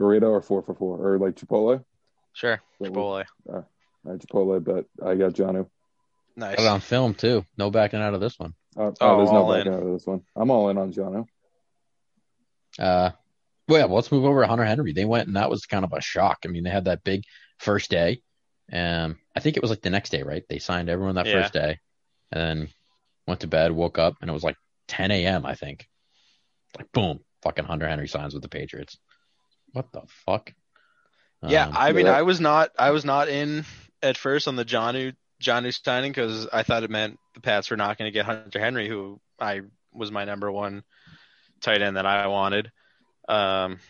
Burrito or four for four or like Chipotle? Sure, Chipotle. Uh, Chipotle, but I got Jonnu. Nice. Got on film too. No backing out of this one. Uh, oh, there's no backing in. out of this one. I'm all in on Jonnu. Uh, well, yeah, well, let's move over to Hunter Henry. They went, and that was kind of a shock. I mean, they had that big first day. Um, I think it was like the next day, right? They signed everyone that yeah. first day, and then went to bed, woke up, and it was like 10 a.m. I think. Like boom, fucking Hunter Henry signs with the Patriots. What the fuck? Yeah, um, I mean, I was not, I was not in at first on the Jonnu Jonnu signing because I thought it meant the Pats were not going to get Hunter Henry, who I was my number one tight end that I wanted. Um,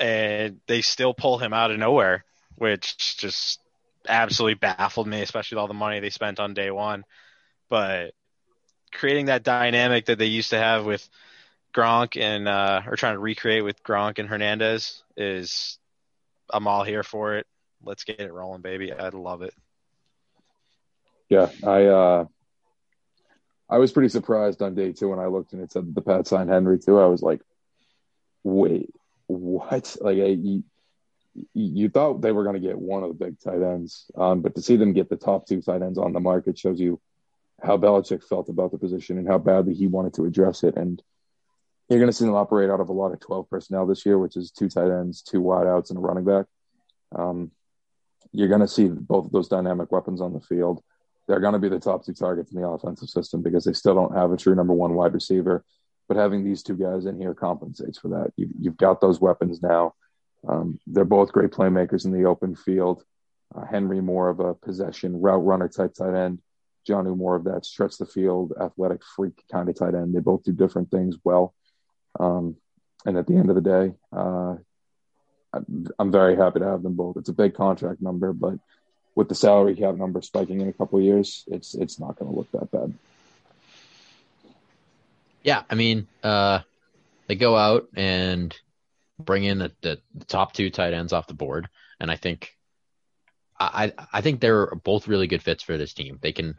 and they still pull him out of nowhere, which just absolutely baffled me, especially with all the money they spent on day one. But creating that dynamic that they used to have with Gronk and uh, or trying to recreate with Gronk and Hernandez is I'm all here for it. Let's get it rolling, baby. I'd love it. Yeah, I uh, I was pretty surprised on day two when I looked and it said the Pat signed Henry too. I was like, wait, what? Like, I, you, you thought they were going to get one of the big tight ends, um, but to see them get the top two tight ends on the market shows you how Belichick felt about the position and how badly he wanted to address it. And you're going to see them operate out of a lot of 12 personnel this year, which is two tight ends, two wideouts, and a running back. Um, you're going to see both of those dynamic weapons on the field. They're going to be the top two targets in the offensive system because they still don't have a true number one wide receiver. But having these two guys in here compensates for that. You, you've got those weapons now. Um, they're both great playmakers in the open field. Uh, Henry more of a possession route runner type tight end. Jonnu more of that stretch the field, athletic freak kind of tight end. They both do different things well. Um, and at the end of the day, uh, I'm very happy to have them both. It's a big contract number, but with the salary cap number spiking in a couple years, it's it's not going to look that bad. Yeah, I mean, uh, they go out and bring in the, the, top two tight ends off the board, and I think I I think they're both really good fits for this team. They can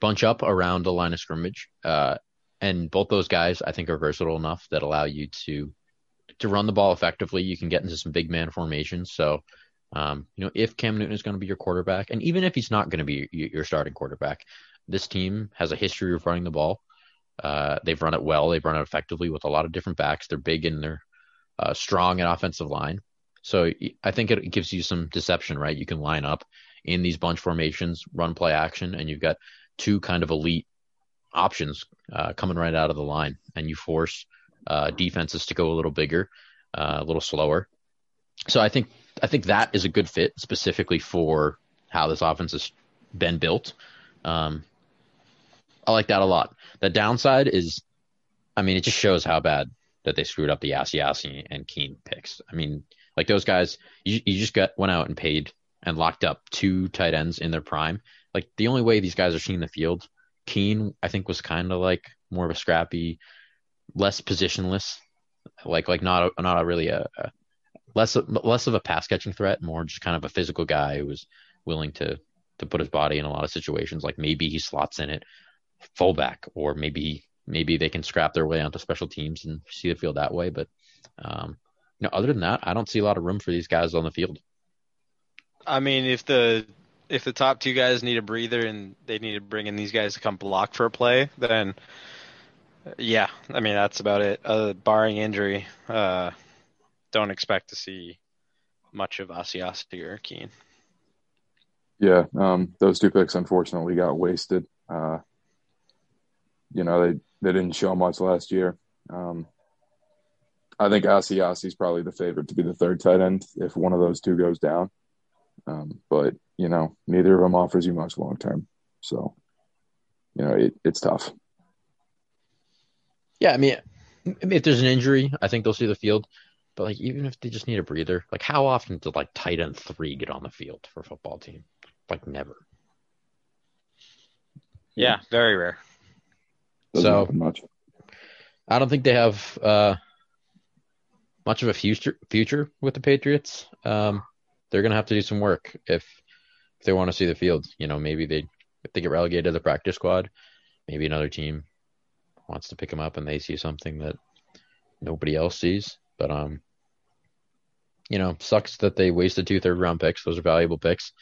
bunch up around the line of scrimmage, uh, and both those guys I think are versatile enough that allow you to to run the ball effectively. You can get into some big man formations. So, um, you know, if Cam Newton is going to be your quarterback, and even if he's not going to be your starting quarterback, this team has a history of running the ball. Uh, they've run it well. They've run it effectively with a lot of different backs. They're big and they're uh, strong at offensive line. So I think it gives you some deception, right? You can line up in these bunch formations, run play action, and you've got two kind of elite options uh, coming right out of the line, and you force uh, defenses to go a little bigger, uh, a little slower. So I think I think that is a good fit specifically for how this offense has been built. Um, I like that a lot. The downside is, I mean, it just shows how bad that they screwed up the Asiasi and Keene picks. I mean, like those guys, you, you just got went out and paid and locked up two tight ends in their prime. Like the only way these guys are seeing the field Keene, I think, was kind of like more of a scrappy, less positionless, like like not a, not a really a, a less less of a pass catching threat, more just kind of a physical guy who was willing to to put his body in a lot of situations. Like maybe he slots in it fullback, or maybe maybe they can scrap their way onto special teams and see the field that way. But um, you know, other than that, I don't see a lot of room for these guys on the field. I mean, if the if the top two guys need a breather and they need to bring in these guys to come block for a play, then yeah, I mean that's about it. Uh, barring injury, uh, don't expect to see much of Asiasi or Keene. Yeah, um, those two picks unfortunately got wasted. Uh, you know, they, they didn't show much last year. Um, I think Asiasi is probably the favorite to be the third tight end if one of those two goes down. Um, but you know, neither of them offers you much long term. So, you know, it, it's tough. Yeah, I mean, if there's an injury, I think they'll see the field. But like, even if they just need a breather, like, how often does like tight end three get on the field for a football team? Like, never. Yeah, very rare. Doesn't So- much. I don't think they have uh, much of a future future with the Patriots. Um, they're gonna have to do some work if if they want to see the field. You know, maybe they if they get relegated to the practice squad, maybe another team wants to pick them up and they see something that nobody else sees. But um, you know, sucks that they wasted two third round picks. Those are valuable picks,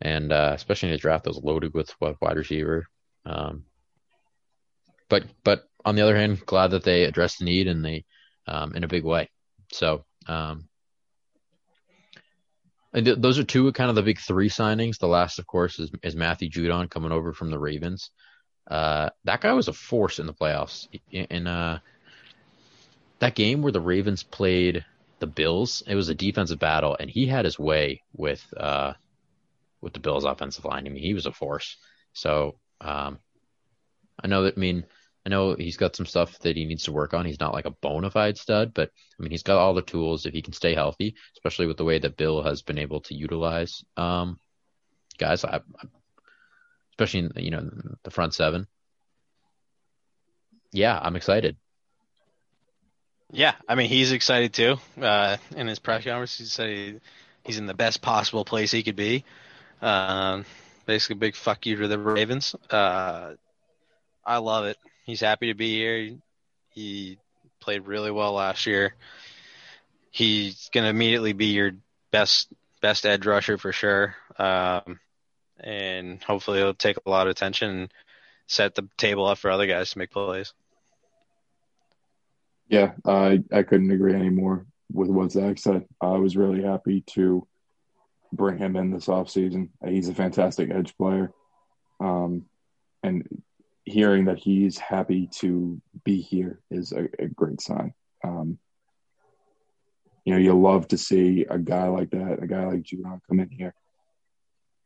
and uh, especially in a draft that was loaded with wide receiver. Um, but but on the other hand, glad that they addressed the need and they um, in a big way. So um, and th- those are two kind of the big three signings. The last, of course, is, is Matthew Judon coming over from the Ravens. Uh, that guy was a force in the playoffs. In, in uh, that game where the Ravens played the Bills, it was a defensive battle, and he had his way with uh, with the Bills' offensive line. I mean, he was a force. So um, I know that. I mean, I know he's got some stuff that he needs to work on. He's not like a bona fide stud, but I mean, he's got all the tools if he can stay healthy, especially with the way that Bill has been able to utilize um, guys, I, especially in you know the front seven. Yeah, I'm excited. Yeah, I mean he's excited too. Uh, in his press conference, he said he, he's in the best possible place he could be. Um, basically, big fuck you to the Ravens. Uh, I love it. He's happy to be here. He played really well last year. He's gonna immediately be your best best edge rusher for sure. Um, and hopefully he'll take a lot of attention and set the table up for other guys to make plays. Yeah, I I couldn't agree anymore with what Zach said. I was really happy to bring him in this offseason. He's a fantastic edge player. Um, and hearing that he's happy to be here is a, a great sign. Um, you know, you love to see a guy like that, a guy like Judon come in here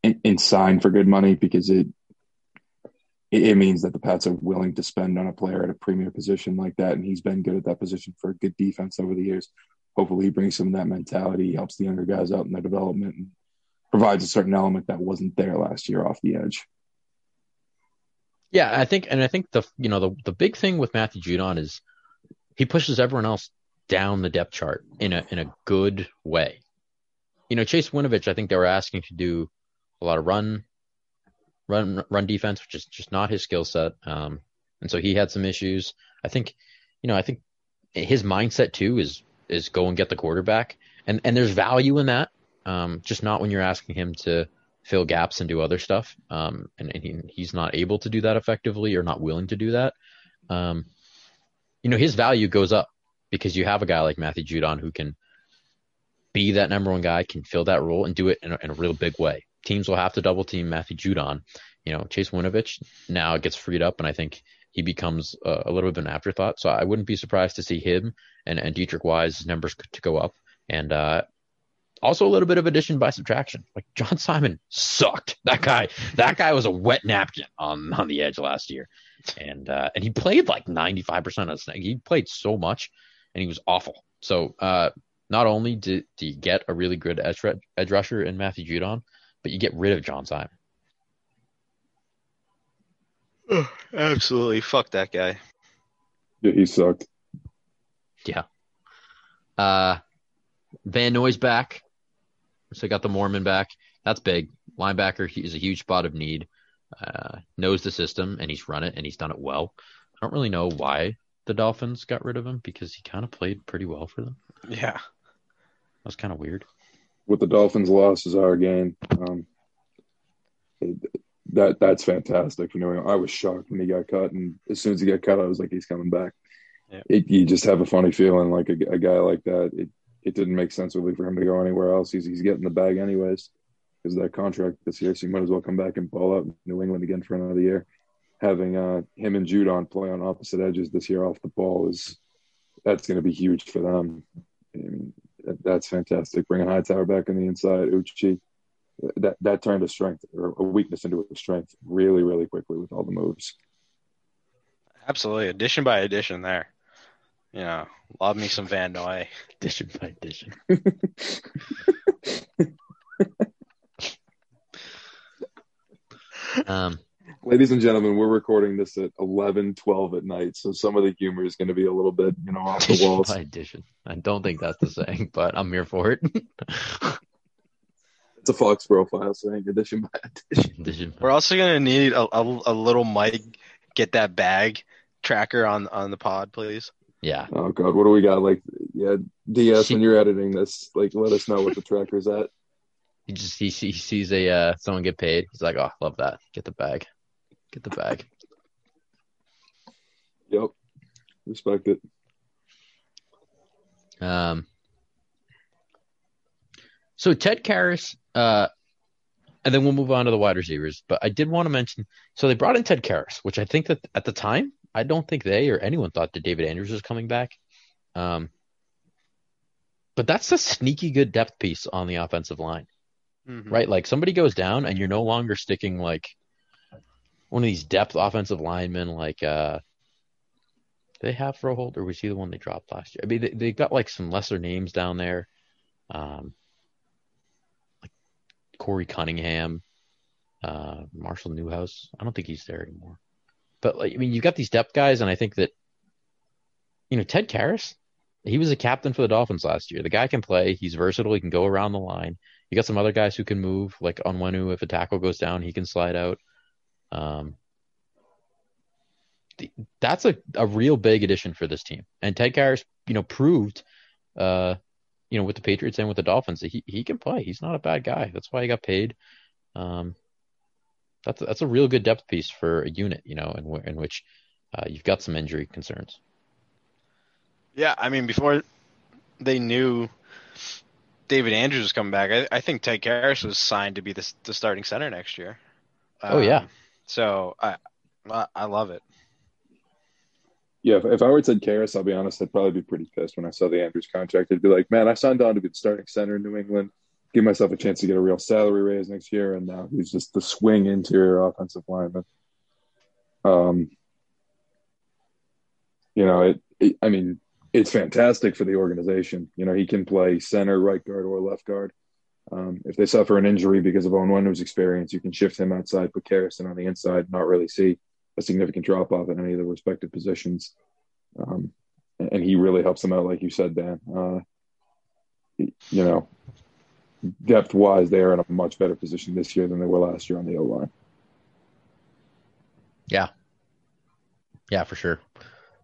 and, and sign for good money because it it, it means that the Pats are willing to spend on a player at a premier position like that, and he's been good at that position for a good defense over the years. Hopefully, he brings some of that mentality, helps the younger guys out in their development, and provides a certain element that wasn't there last year off the edge. Yeah, I think, and I think the you know the the big thing with Matthew Judon is he pushes everyone else down the depth chart in a in a good way. You know, Chase Winovich, I think they were asking to do a lot of run, run, run defense, which is just not his skill set. Um, and so he had some issues. I think, you know, I think his mindset too is is go and get the quarterback, and and there's value in that. Um, just not when you're asking him to fill gaps and do other stuff. Um, and, and he, he's not able to do that effectively or not willing to do that. Um, you know, his value goes up because you have a guy like Matthew Judon who can be that number one guy, can fill that role and do it in a, in a real big way. Teams will have to double team Matthew Judon. You know, Chase Winovich now gets freed up, and I think he becomes a, a little bit of an afterthought. So I wouldn't be surprised to see him and, and Deatrich Wise numbers to go up. And uh, also a little bit of addition by subtraction. Like John Simon sucked. That guy, that guy was a wet napkin on on the edge last year, and uh, and he played like ninety five percent of the snap. He played so much, and he was awful. So uh, not only did, do you get a really good edge, edge rusher in Matthew Judon, but you get rid of John Simon. Absolutely, fuck that guy. Yeah, he sucked. Yeah. Uh, Van Noy's back. So got the Mormon back. That's big. Linebacker is a huge spot of need. Uh, knows the system and he's run it and he's done it well. I don't really know why the Dolphins got rid of him because he kind of played pretty well for them. Yeah. That was kind of weird. With the Dolphins' loss is our gain. Um, that that's fantastic for New England. I was shocked when he got cut, and as soon as he got cut, I was like, he's coming back. Yeah. It, you just have a funny feeling like a, a, guy like that. It it didn't make sense really for him to go anywhere else. He's he's getting the bag anyways because that contract this year, so you might as well come back and ball out New England again for another year. Having uh, him and Judon play on opposite edges this year off the ball is that's going to be huge for them. I mean, that, that's fantastic. Bringing Hightower back on the inside, Uchi, that that turned a strength or a weakness into a strength really, really quickly with all the moves. Absolutely, addition by addition there. You know, love me some Van Noy. Addition by addition. um, Ladies and gentlemen, we're recording this at 11, 12 at night, so some of the humor is going to be a little bit, you know, off the walls. By addition. I don't think that's the saying, but I'm here for it. It's a Foxborough Files saying addition by addition. addition. We're also gonna need a, a, a little mic. Get that bag tracker on on the pod, please. Yeah. Oh God, what do we got? Like, yeah, DS. When you're editing this, like, let us know what the tracker's at. He just he, he sees a uh, someone get paid. He's like, oh, love that. Get the bag. Get the bag. Yep, respect it. Um. So Ted Karras, uh, and then we'll move on to the wide receivers. But I did want to mention, so they brought in Ted Karras, which I think that at the time, I don't think they or anyone thought that David Andrews was coming back. Um, but that's a sneaky good depth piece on the offensive line, Mm-hmm. right? Like somebody goes down and you're no longer sticking like one of these depth offensive linemen, like uh, do they have Froholdt or was he the one they dropped last year? I mean, they they got like some lesser names down there. Um, Korey Cunningham, uh, Marshall Newhouse. I don't think he's there anymore. But like, I mean, you've got these depth guys, and I think that, you know, Ted Karras, he was a captain for the Dolphins last year. The guy can play. He's versatile. He can go around the line. You got some other guys who can move, like Onwenu. If a tackle goes down, he can slide out. Um, that's a, a real big addition for this team. And Ted Karras, you know, proved, uh, you know, with the Patriots and with the Dolphins, he he can play. He's not a bad guy. That's why he got paid. Um, that's that's a real good depth piece for a unit, you know, in in which uh, you've got some injury concerns. Yeah, I mean, before they knew David Andrews was coming back, I, I think Ted Karras was signed to be the, the starting center next year. Oh, yeah. Um, So I I I love it. Yeah, if, if I were Ted Karras, I'll be honest, I'd probably be pretty pissed when I saw the Andrews contract. I'd be like, man, I signed on to be the starting center in New England, give myself a chance to get a real salary raise next year, and now he's just the swing interior offensive lineman. Um, you know, it, it I mean, it's fantastic for the organization. You know, he can play center, right guard, or left guard. Um, if they suffer an injury because of Owen Onwenu's experience, you can shift him outside, put Karrison on the inside, not really see a significant drop off in any of the respective positions. Um, and, and he really helps them out, like you said, Dan. Uh, you know, depth wise, they are in a much better position this year than they were last year on the O line. Yeah, yeah, for sure.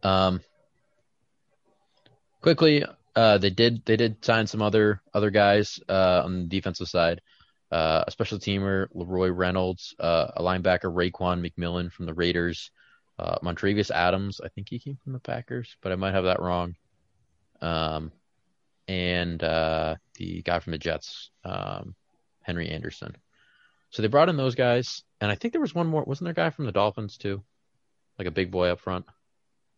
Um, quickly, uh, they did they did sign some other other guys uh, on the defensive side. Uh, a special teamer, LaRoy Reynolds, uh, a linebacker, Raekwon McMillan from the Raiders, uh, Montravius Adams, I think he came from the Packers, but I might have that wrong. Um, and uh, the guy from the Jets, um, Henry Anderson. So they brought in those guys, and I think there was one more. Wasn't there a guy from the Dolphins too, like a big boy up front?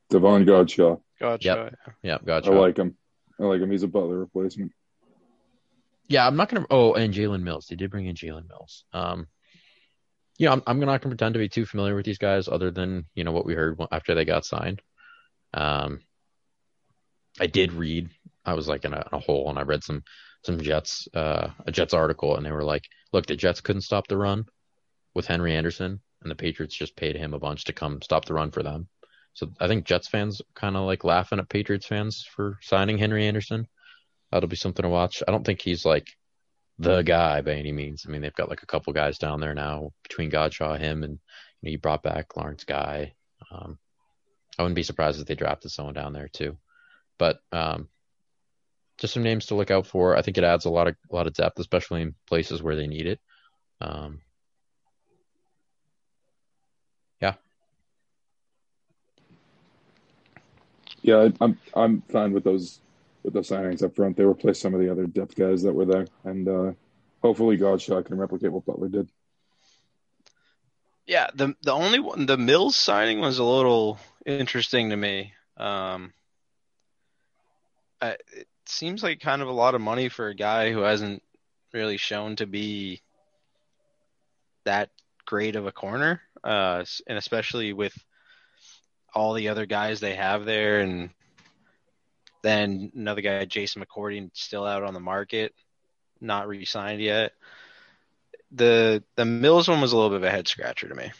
Davon Godchaux. Gotcha. Yep. Yeah, gotcha. I like him. I like him. He's a Butler replacement. Yeah, I'm not gonna. Oh, and Jalen Mills. They did bring in Jalen Mills. Um, you know, I'm, I'm not gonna pretend to be too familiar with these guys, other than you know what we heard after they got signed. Um, I did read. I was like in a, a hole, and I read some some Jets uh, a Jets article, and they were like, "Look, the Jets couldn't stop the run with Henry Anderson, and the Patriots just paid him a bunch to come stop the run for them." So I think Jets fans kind of like laughing at Patriots fans for signing Henry Anderson. That'll be something to watch. I don't think he's like the guy by any means. I mean, they've got like a couple guys down there now between Godchaux, him, and you, know, you brought back Lawrence Guy. Um, I wouldn't be surprised if they drafted someone down there too. But um, just some names to look out for. I think it adds a lot of a lot of depth, especially in places where they need it. Um, yeah, Yeah, I- I'm I'm fine with those with those signings up front. They replace some of the other depth guys that were there, and uh, hopefully Godchaux can replicate what Butler did. Yeah, the the only one, the Mills signing was a little interesting to me. Um, I, it seems like kind of a lot of money for a guy who hasn't really shown to be that great of a corner, uh, and especially with all the other guys they have there, and then another guy, Jason McCourty, still out on the market, not re-signed yet. The the Mills one was a little bit of a head scratcher to me.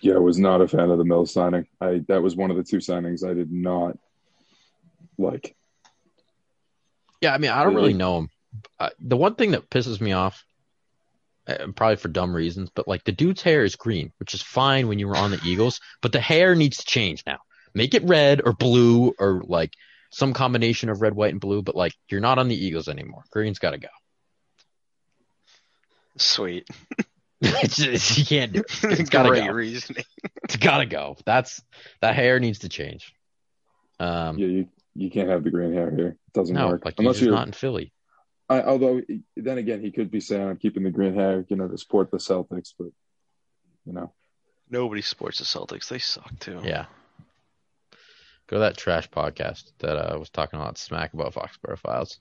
Yeah, I was not a fan of the Mills signing. I that was one of the two signings I did not like. yeah. I mean, I don't Really? really know him. Uh, the one thing that pisses me off, uh, probably for dumb reasons, but like the dude's hair is green, which is fine when you were on the Eagles, but the hair needs to change now. Make it red or blue or like some combination of red, white, and blue. But like you're not on the Eagles anymore. Green's got to go. Sweet. it's just, you can't do it. It's gotta Great go. reasoning. It's gotta go. That's that hair needs to change. Um, Yeah, you you can't have the green hair here. It doesn't no, work like unless you're. not in Philly. I, although then again, he could be saying I'm keeping the green hair, you know, to support the Celtics, but you know, Nobody supports the Celtics. They suck too. Yeah. Go to that trash podcast that uh, was talking a lot smack about Foxborough Files.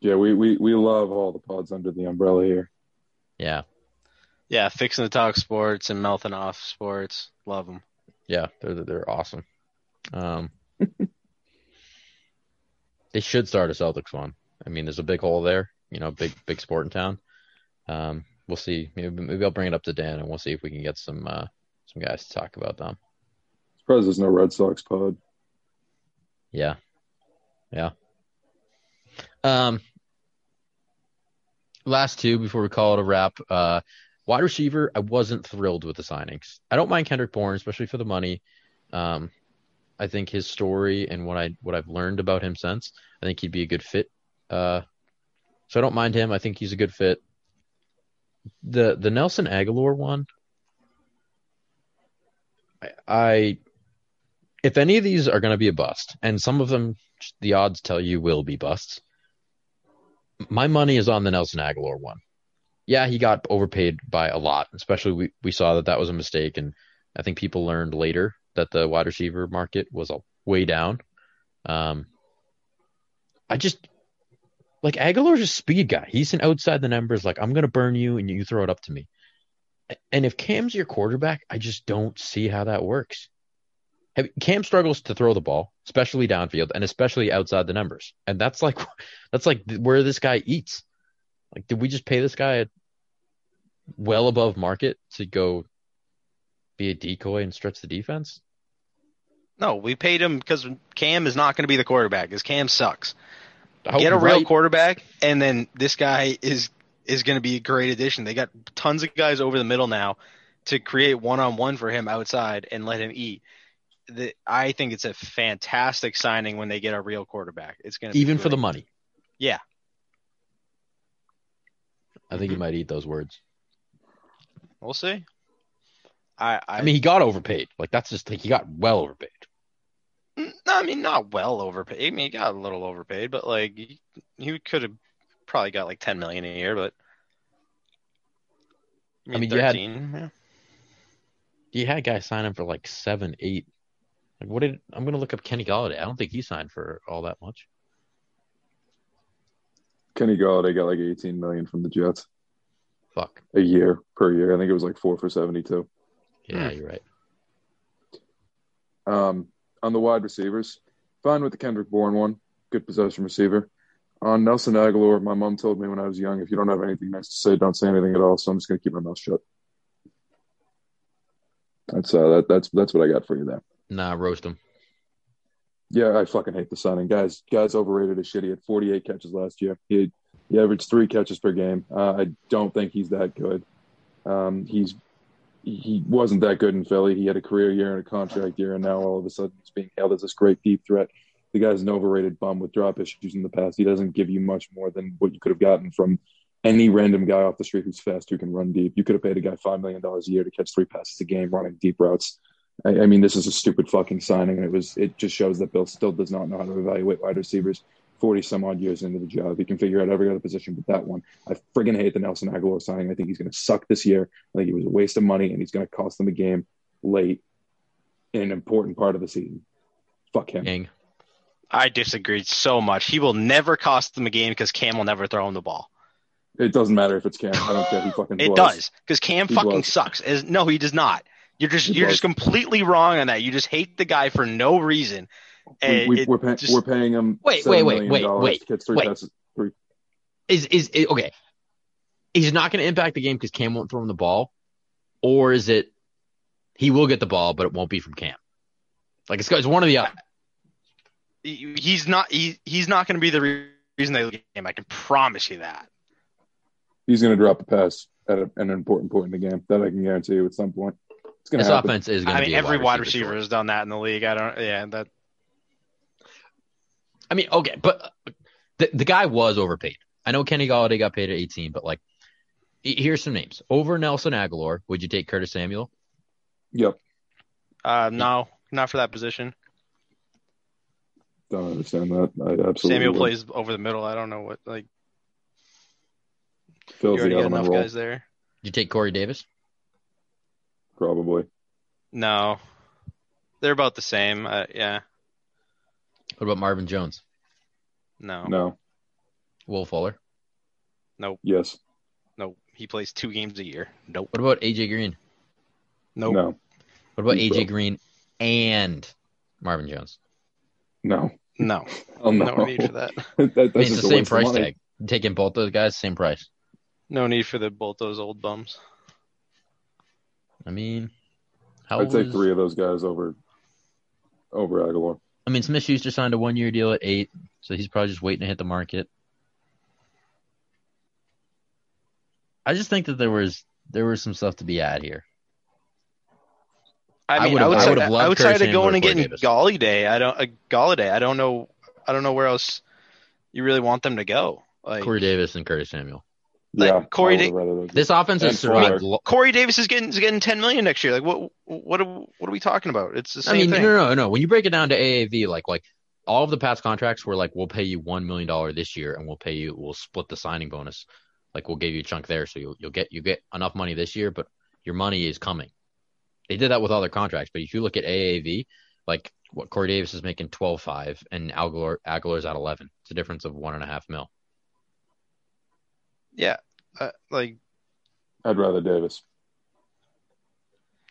yeah, we we we love all the pods under the umbrella here. Yeah, Yeah, fixing to talk sports and melting off sports. Love them. yeah, they're they're awesome. Um, they should start a Celtics one. I mean, there's a big hole there. You know, big big sport in town. Um, we'll see. Maybe maybe I'll bring it up to Dan and we'll see if we can get some uh, some guys to talk about them. Surprised there's no Red Sox pod. Yeah. Yeah. Um last two before we call it a wrap. Uh wide receiver, I wasn't thrilled with the signings. I don't mind Kendrick Bourne, especially for the money. Um I think his story and what I what I've learned about him since, I think he'd be a good fit. Uh so I don't mind him. I think he's a good fit. The the Nelson Agholor one, I, I if any of these are going to be a bust, and some of them the odds tell you will be busts, my money is on the Nelson Agholor one. Yeah, he got overpaid by a lot, especially we, we saw that that was a mistake, and I think people learned later that the wide receiver market was way down. Um, I just like Agholor's a speed guy. He's an outside the numbers, like I'm gonna burn you and you throw it up to me. And if Cam's your quarterback, I just don't see how that works. Cam struggles to throw the ball, especially downfield and especially outside the numbers. And that's like that's like where this guy eats. Like, did we just pay this guy well above market to go be a decoy and stretch the defense? No, we paid him because Cam is not going to be the quarterback. Because Cam sucks. Get a real right. quarterback, and then this guy is is going to be a great addition. They got tons of guys over the middle now to create one on one for him outside and let him eat. The, I think it's a fantastic signing when they get a real quarterback. It's going to even for the money. Yeah. I think he Mhm. might eat those words. We'll see. I I, I mean, he got overpaid. Like that's just like he got well overpaid. No, I mean not well overpaid. I mean he got a little overpaid, but like he, he could have probably got like ten million a year. But I mean, you had- 13, yeah. You had guys sign him for like seven, eight. Like what did I'm gonna look up Kenny Golladay? I don't think he signed for all that much. Kenny Golladay got like 18 million from the Jets Fuck. a year per year. I think it was like four for 72. Yeah, you're right. Um, on the wide receivers, fine with the Kendrick Bourne one, good possession receiver. On Nelson Agholor, my mom told me when I was young, if you don't have anything nice to say, don't say anything at all. So I'm just gonna keep my mouth shut. That's uh, that, that's that's what I got for you there. Nah, roast him. Yeah, I fucking hate the signing. Guys, guys overrated as shit. He had 48 catches last year. He he averaged three catches per game. Uh, I don't think he's that good. Um, he's he wasn't that good in Philly. He had a career year and a contract year, and now all of a sudden he's being hailed as this great deep threat. The guy's an overrated bum with drop issues in the past. He doesn't give you much more than what you could have gotten from any random guy off the street who's fast who can run deep. You could have paid a guy five million dollars a year to catch three passes a game running deep routes. I, I, mean, this is a stupid fucking signing, and it was it just shows that Bill still does not know how to evaluate wide receivers. Forty some odd years into the job, he can figure out every other position but that one. I friggin' hate the Nelson Agholor signing. I think he's going to suck this year. I think he was a waste of money, and he's going to cost them a game late in an important part of the season. Fuck him. Dang. I disagree so much. He will never cost them a game because Cam will never throw him the ball. It doesn't matter if it's Cam. I don't care. He fucking. It blows. does because Cam He fucking blows. sucks. As, no, he does not. You're just He you're blows. just completely wrong on that. You just hate the guy for no reason. We, And we, it we're, pay, just- we're paying him. Wait, wait, wait, wait, wait, to catch three wait. passes. Three. Is is it, okay? He's not going to impact the game because Cam won't throw him the ball, or is it he will get the ball, but it won't be from Cam? Like it's, it's one of the other. he's not he, he's not going to be the re- reason they lose the game. I can promise you that. He's going to drop a pass at a, an important point in the game. That I can guarantee you at some point. It's going This to happen. offense is going I to mean, a every wide receiver receiver has done that in the league. I don't. Yeah, that I mean, okay, but uh, the the guy was overpaid. I know Kenny Golladay got paid at 18, but like, here's some names: over Nelson Agholor. Would you take Curtis Samuel? Yep. uh, no, not for that position. Don't understand that. I absolutely. Samuel would. plays over the middle. I don't know what like. Fills You the already got enough role. guys there. Did you take Corey Davis? Probably. No, they're about the same. Uh, yeah, What about Marvin Jones? no, No. Will Fuller? Nope. Yes. no. He plays two games a year. Nope. What about AJ Green? Nope. No. What about He's AJ broke. Green and Marvin Jones? No. No. Oh, no. No need for that. that that's I mean, it's the same price money. tag. Taking both those guys, same price. No need for the both those old bums. I mean, how I'd take three of those guys over over Agholor. I mean, Smith Schuster signed a one year deal at eight, so he's probably just waiting to hit the market. I just think that there was there was some stuff to be had here. I I mean, I outside, would've loved outside of going and getting. Golladay, I don't. Uh, Golladay, I don't know. I don't know where else you really want them to go. Like Corey Davis and Curtis Samuel. Like, yeah. Corey Da- This offense is And survived. Corey Davis is getting is getting ten million next year. Like what? What? Are, what are we talking about? It's the I same mean, thing. no, no, no, no. When you break it down to AAV, like like all of the past contracts were like, we'll pay you one million dollar this year, and we'll pay you, we'll split the signing bonus. Like we'll give you a chunk there, so you'll you'll get you get enough money this year, but your money is coming. They did that with other contracts, but if you look at AAV, like what Corey Davis is making twelve five, and Agholor Agholor's at eleven. It's a difference of one and a half mil. Yeah. Uh, like I'd rather Davis.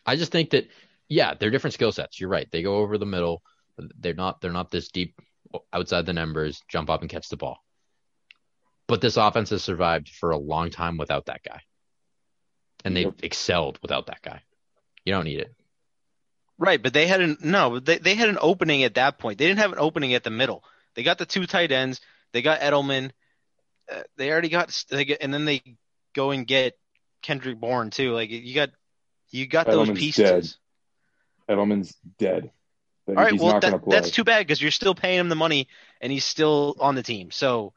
I just think that yeah, they're different skill sets. You're right. They go over the middle. They're not they're not this deep outside the numbers, jump up and catch the ball. But this offense has survived for a long time without that guy. And they've Yep. excelled without that guy. You don't need it. right, but they had an no. They they had an opening at that point. They didn't have an opening at the middle. They got the two tight ends. They got Edelman. Uh, they already got. They get, and then they go and get Kendrick Bourne too. Like you got, you got those pieces. dead. Edelman's dead. Like, All right, well that, going to play. that's too bad because you're still paying him the money and he's still on the team. So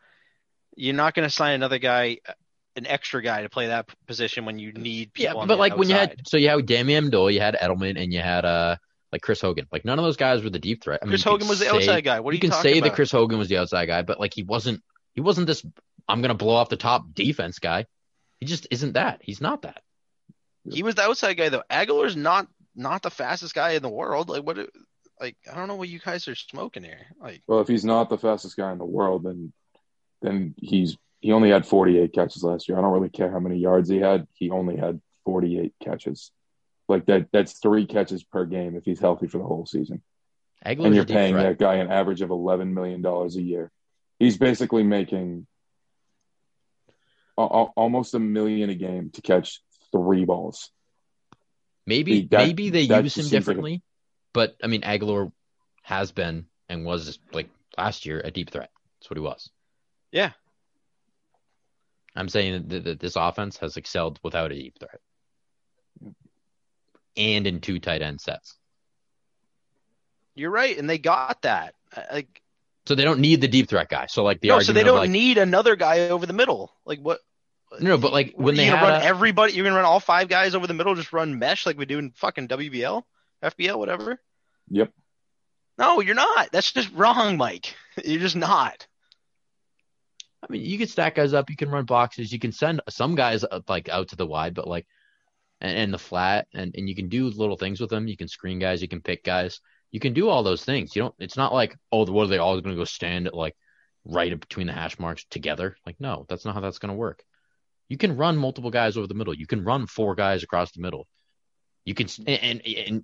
you're not going to sign another guy, an extra guy to play that position when you need people. Yeah, on but the like when you had so you had Danny Amendola, you had Edelman, and you had uh like Chris Hogan. Like none of those guys were the deep threat. I mean, Chris you Hogan was the say- outside guy. What are you you, can talking say about? that Chris Hogan was the outside guy, but like he wasn't he wasn't this I'm gonna blow off the top defense guy. He just isn't that. He's not that. he was the outside guy though. Agholor's not not the fastest guy in the world. Like what? it- Like I don't know what you guys are smoking here. Like Well, if he's not the fastest guy in the world, then then he's he only had 48 catches last year. I don't really care how many yards he had. He only had 48 catches. Like that that's three catches per game if he's healthy for the whole season. Agholor's and you're paying threat. that guy an average of 11 million dollars a year. He's basically making a- a- almost a million a game to catch three balls. Maybe that- maybe they use him just seems like a- differently, but I mean Agholor has been and was like last year a deep threat. That's what he was. yeah, I'm saying that, that this offense has excelled without a deep threat, and in two tight end sets. you're right, and they got that. Like So they don't need the deep threat guy. So like the no, argument so they don't like, need another guy over the middle. Like what? No, but like when they you're had gonna run a- everybody, you're gonna run all five guys over the middle, just run mesh like we do in fucking WBL, FBL, whatever. Yep. No, you're not. That's just wrong, Mike. You're just not. I mean, you can stack guys up. You can run boxes. You can send some guys uh, like out to the wide, but like, and, and the flat, and, and you can do little things with them. You can screen guys. You can pick guys. You can do all those things. You don't. It's not like oh, what are they all going to go stand at like right between the hash marks together? Like no, that's not how that's going to work. You can run multiple guys over the middle. You can run four guys across the middle. You can and, and, and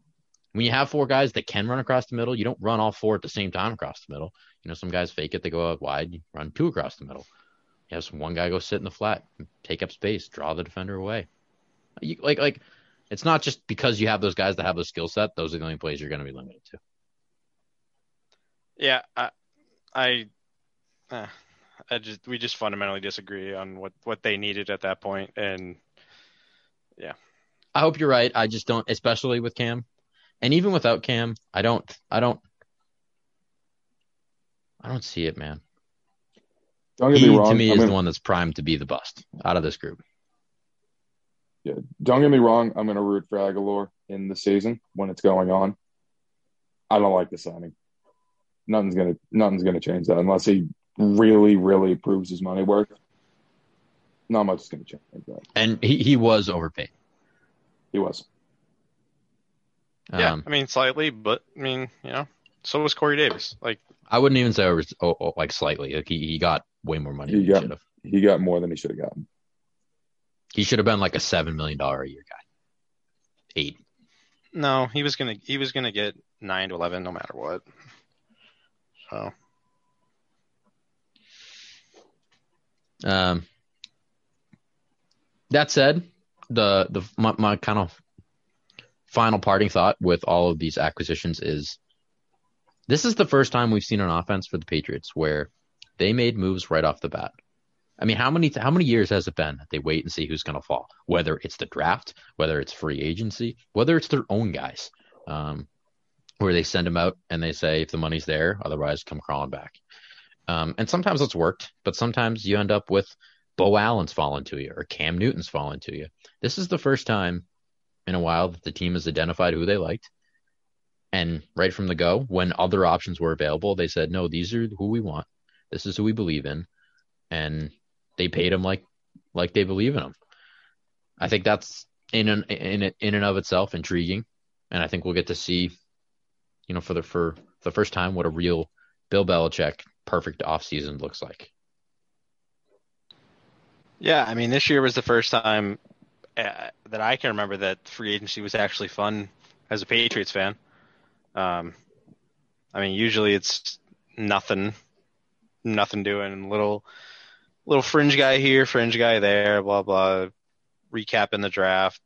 when you have four guys that can run across the middle, you don't run all four at the same time across the middle. You know, some guys fake it, they go out wide, you run two across the middle. You have some one guy go sit in the flat, take up space, draw the defender away. You, like like it's not just because you have those guys that have the skill set, those are the only plays you're going to be limited to. Yeah, I, I, uh, I just we just fundamentally disagree on what what they needed at that point, and yeah. I hope you're right. I just don't, especially with Cam, and even without Cam, I don't, I don't, I don't see it, man. Don't get He me wrong. to me I'm is gonna- the one that's primed to be the bust out of this group. Yeah, don't get me wrong. I'm going to root for Agholor in the season when it's going on. I don't like the signing. Nothing's gonna nothing's gonna change that unless he really, really proves his money worth. Not much is gonna change that. And he, he was overpaid. He was. yeah, Um, I mean slightly, but I mean you know, so was Corey Davis. Like I wouldn't even say over, oh, oh, like slightly. Like he, he got way more money He than he should have. He got more than he should have gotten. He should have been like a seven million dollar a year guy. Eight. no, he was gonna he was gonna get nine to eleven no matter what. So Um, that said, the the my, my kind of final parting thought with all of these acquisitions is this is the first time we've seen an offense for the Patriots where they made moves right off the bat. I mean, how many how many years has it been that they wait and see who's going to fall? Whether it's the draft, whether it's free agency, whether it's their own guys, um, where they send them out and they say if the money's there, otherwise come crawling back. Um, and sometimes it's worked, but sometimes you end up with Beau Allen's falling to you or Cam Newton's falling to you. This is the first time in a while that the team has identified who they liked. And right from the go, when other options were available, they said, no, these are who we want. This is who we believe in. And they paid them like, like they believe in them. I think that's in an, in in and of itself intriguing. And I think we'll get to see, you know, for the, for the first time, what a real Bill Belichick perfect offseason looks like. yeah, I mean this year was the first time uh, that I can remember that free agency was actually fun as a Patriots fan. Um, I mean usually it's nothing, nothing doing little little fringe guy here, fringe guy there, blah blah. Recapping the draft,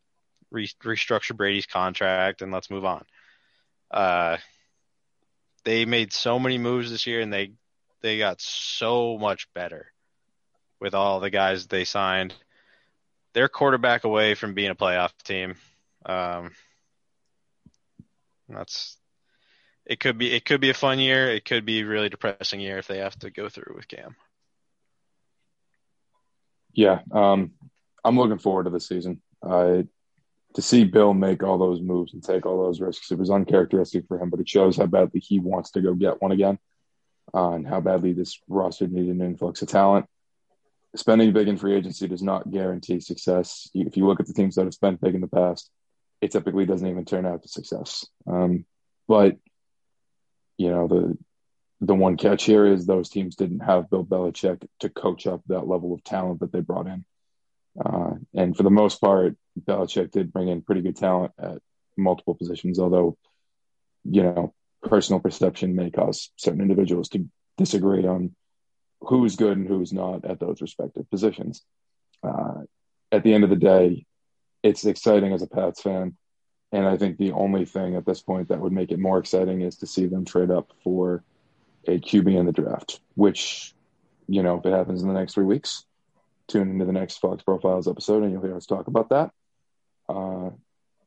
re- restructure Brady's contract, and let's move on. Uh, they made so many moves this year, and they they got so much better with all the guys they signed. They're quarterback away from being a playoff team. Um, that's it. Could be it could be a fun year. It could be a really depressing year if they have to go through with Cam. Yeah, um, I'm looking forward to the season. Uh, to see Bill make all those moves and take all those risks, it was uncharacteristic for him, but it shows how badly he wants to go get one again, uh, and how badly this roster needed an influx of talent. Spending big in free agency does not guarantee success. If you look at the teams that have spent big in the past, it typically doesn't even turn out to success. Um, but you know the the one catch here is those teams didn't have Bill Belichick to coach up that level of talent that they brought in. Uh, and for the most part, Belichick did bring in pretty good talent at multiple positions, although, you know, personal perception may cause certain individuals to disagree on who's good and who's not at those respective positions. Uh, at the end of the day, it's exciting as a Pats fan. And I think the only thing at this point that would make it more exciting is to see them trade up for a QB in the draft, which, you know, if it happens in the next three weeks, tune into the next Foxborough Files episode and you'll hear us talk about that. Uh,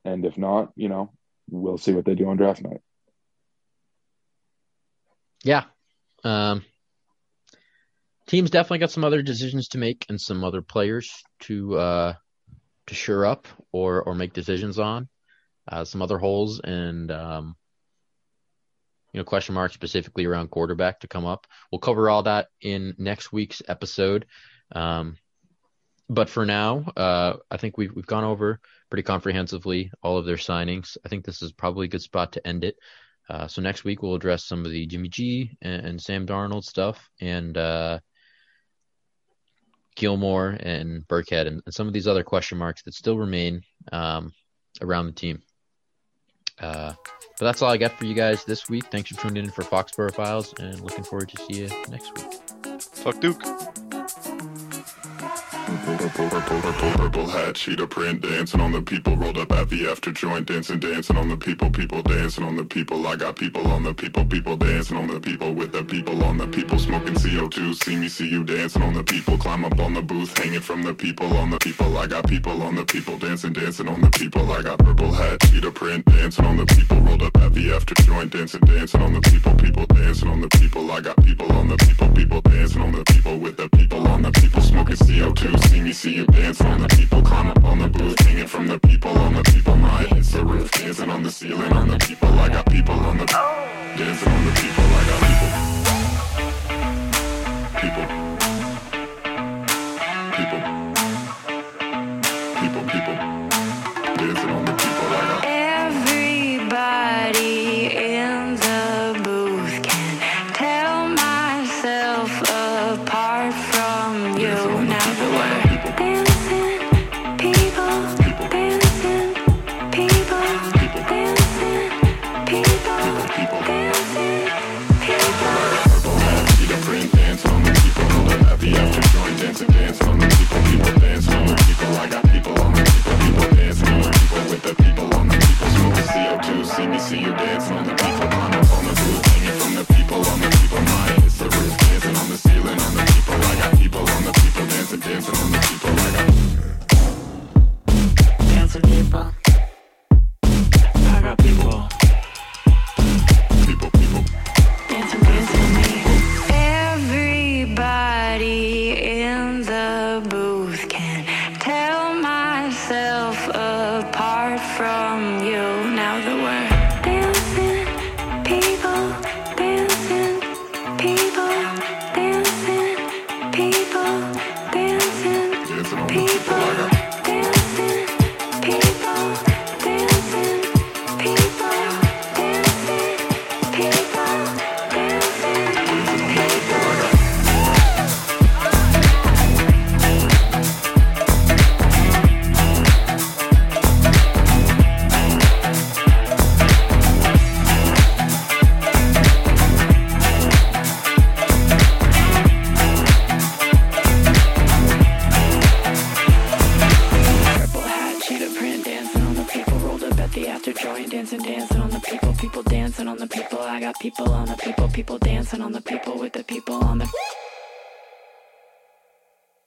and if not, you know, we'll see what they do on draft night. Yeah. Um, teams definitely got some other decisions to make and some other players to uh, to sure up or or make decisions on. Uh, some other holes and um, you know question marks specifically around quarterback to come up. We'll cover all that in next week's episode. Um, but for now, uh, I think we've we've gone over pretty comprehensively all of their signings. I think this is probably a good spot to end it. Uh, so next week we'll address some of the Jimmy G and, and Sam Darnold stuff and uh, Gilmore and Burkhead and, and, some of these other question marks that still remain um, around the team. Uh, but that's all I got for you guys this week. Thanks for tuning in for Foxborough Files and looking forward to see you next week. Fuck Duke. Purple, hat, cheetah print, dancing on the people, rolled up at the after joint, dancing, dancing on the people, people dancing on the people. I got people on the people, people dancing on the people, with the people on the people, smoking CO2. See me, see you dancing on the people, climb up on the booth, hanging from the people on the people. I got people on the people, dancing, dancing on the people. I got purple hat, cheetah print, dancing on the people, rolled up at the after joint, dancing, dancing on the people, people dancing on the people. I got people on the people, people dancing on the people, with the people on the people, smoking CO2. See me, see you dancing on the people, climb up on the booth, hanging from the people on the people. My hits the roof, dancing on the ceiling on the people. I got people on the dancing on the people. I got people, people,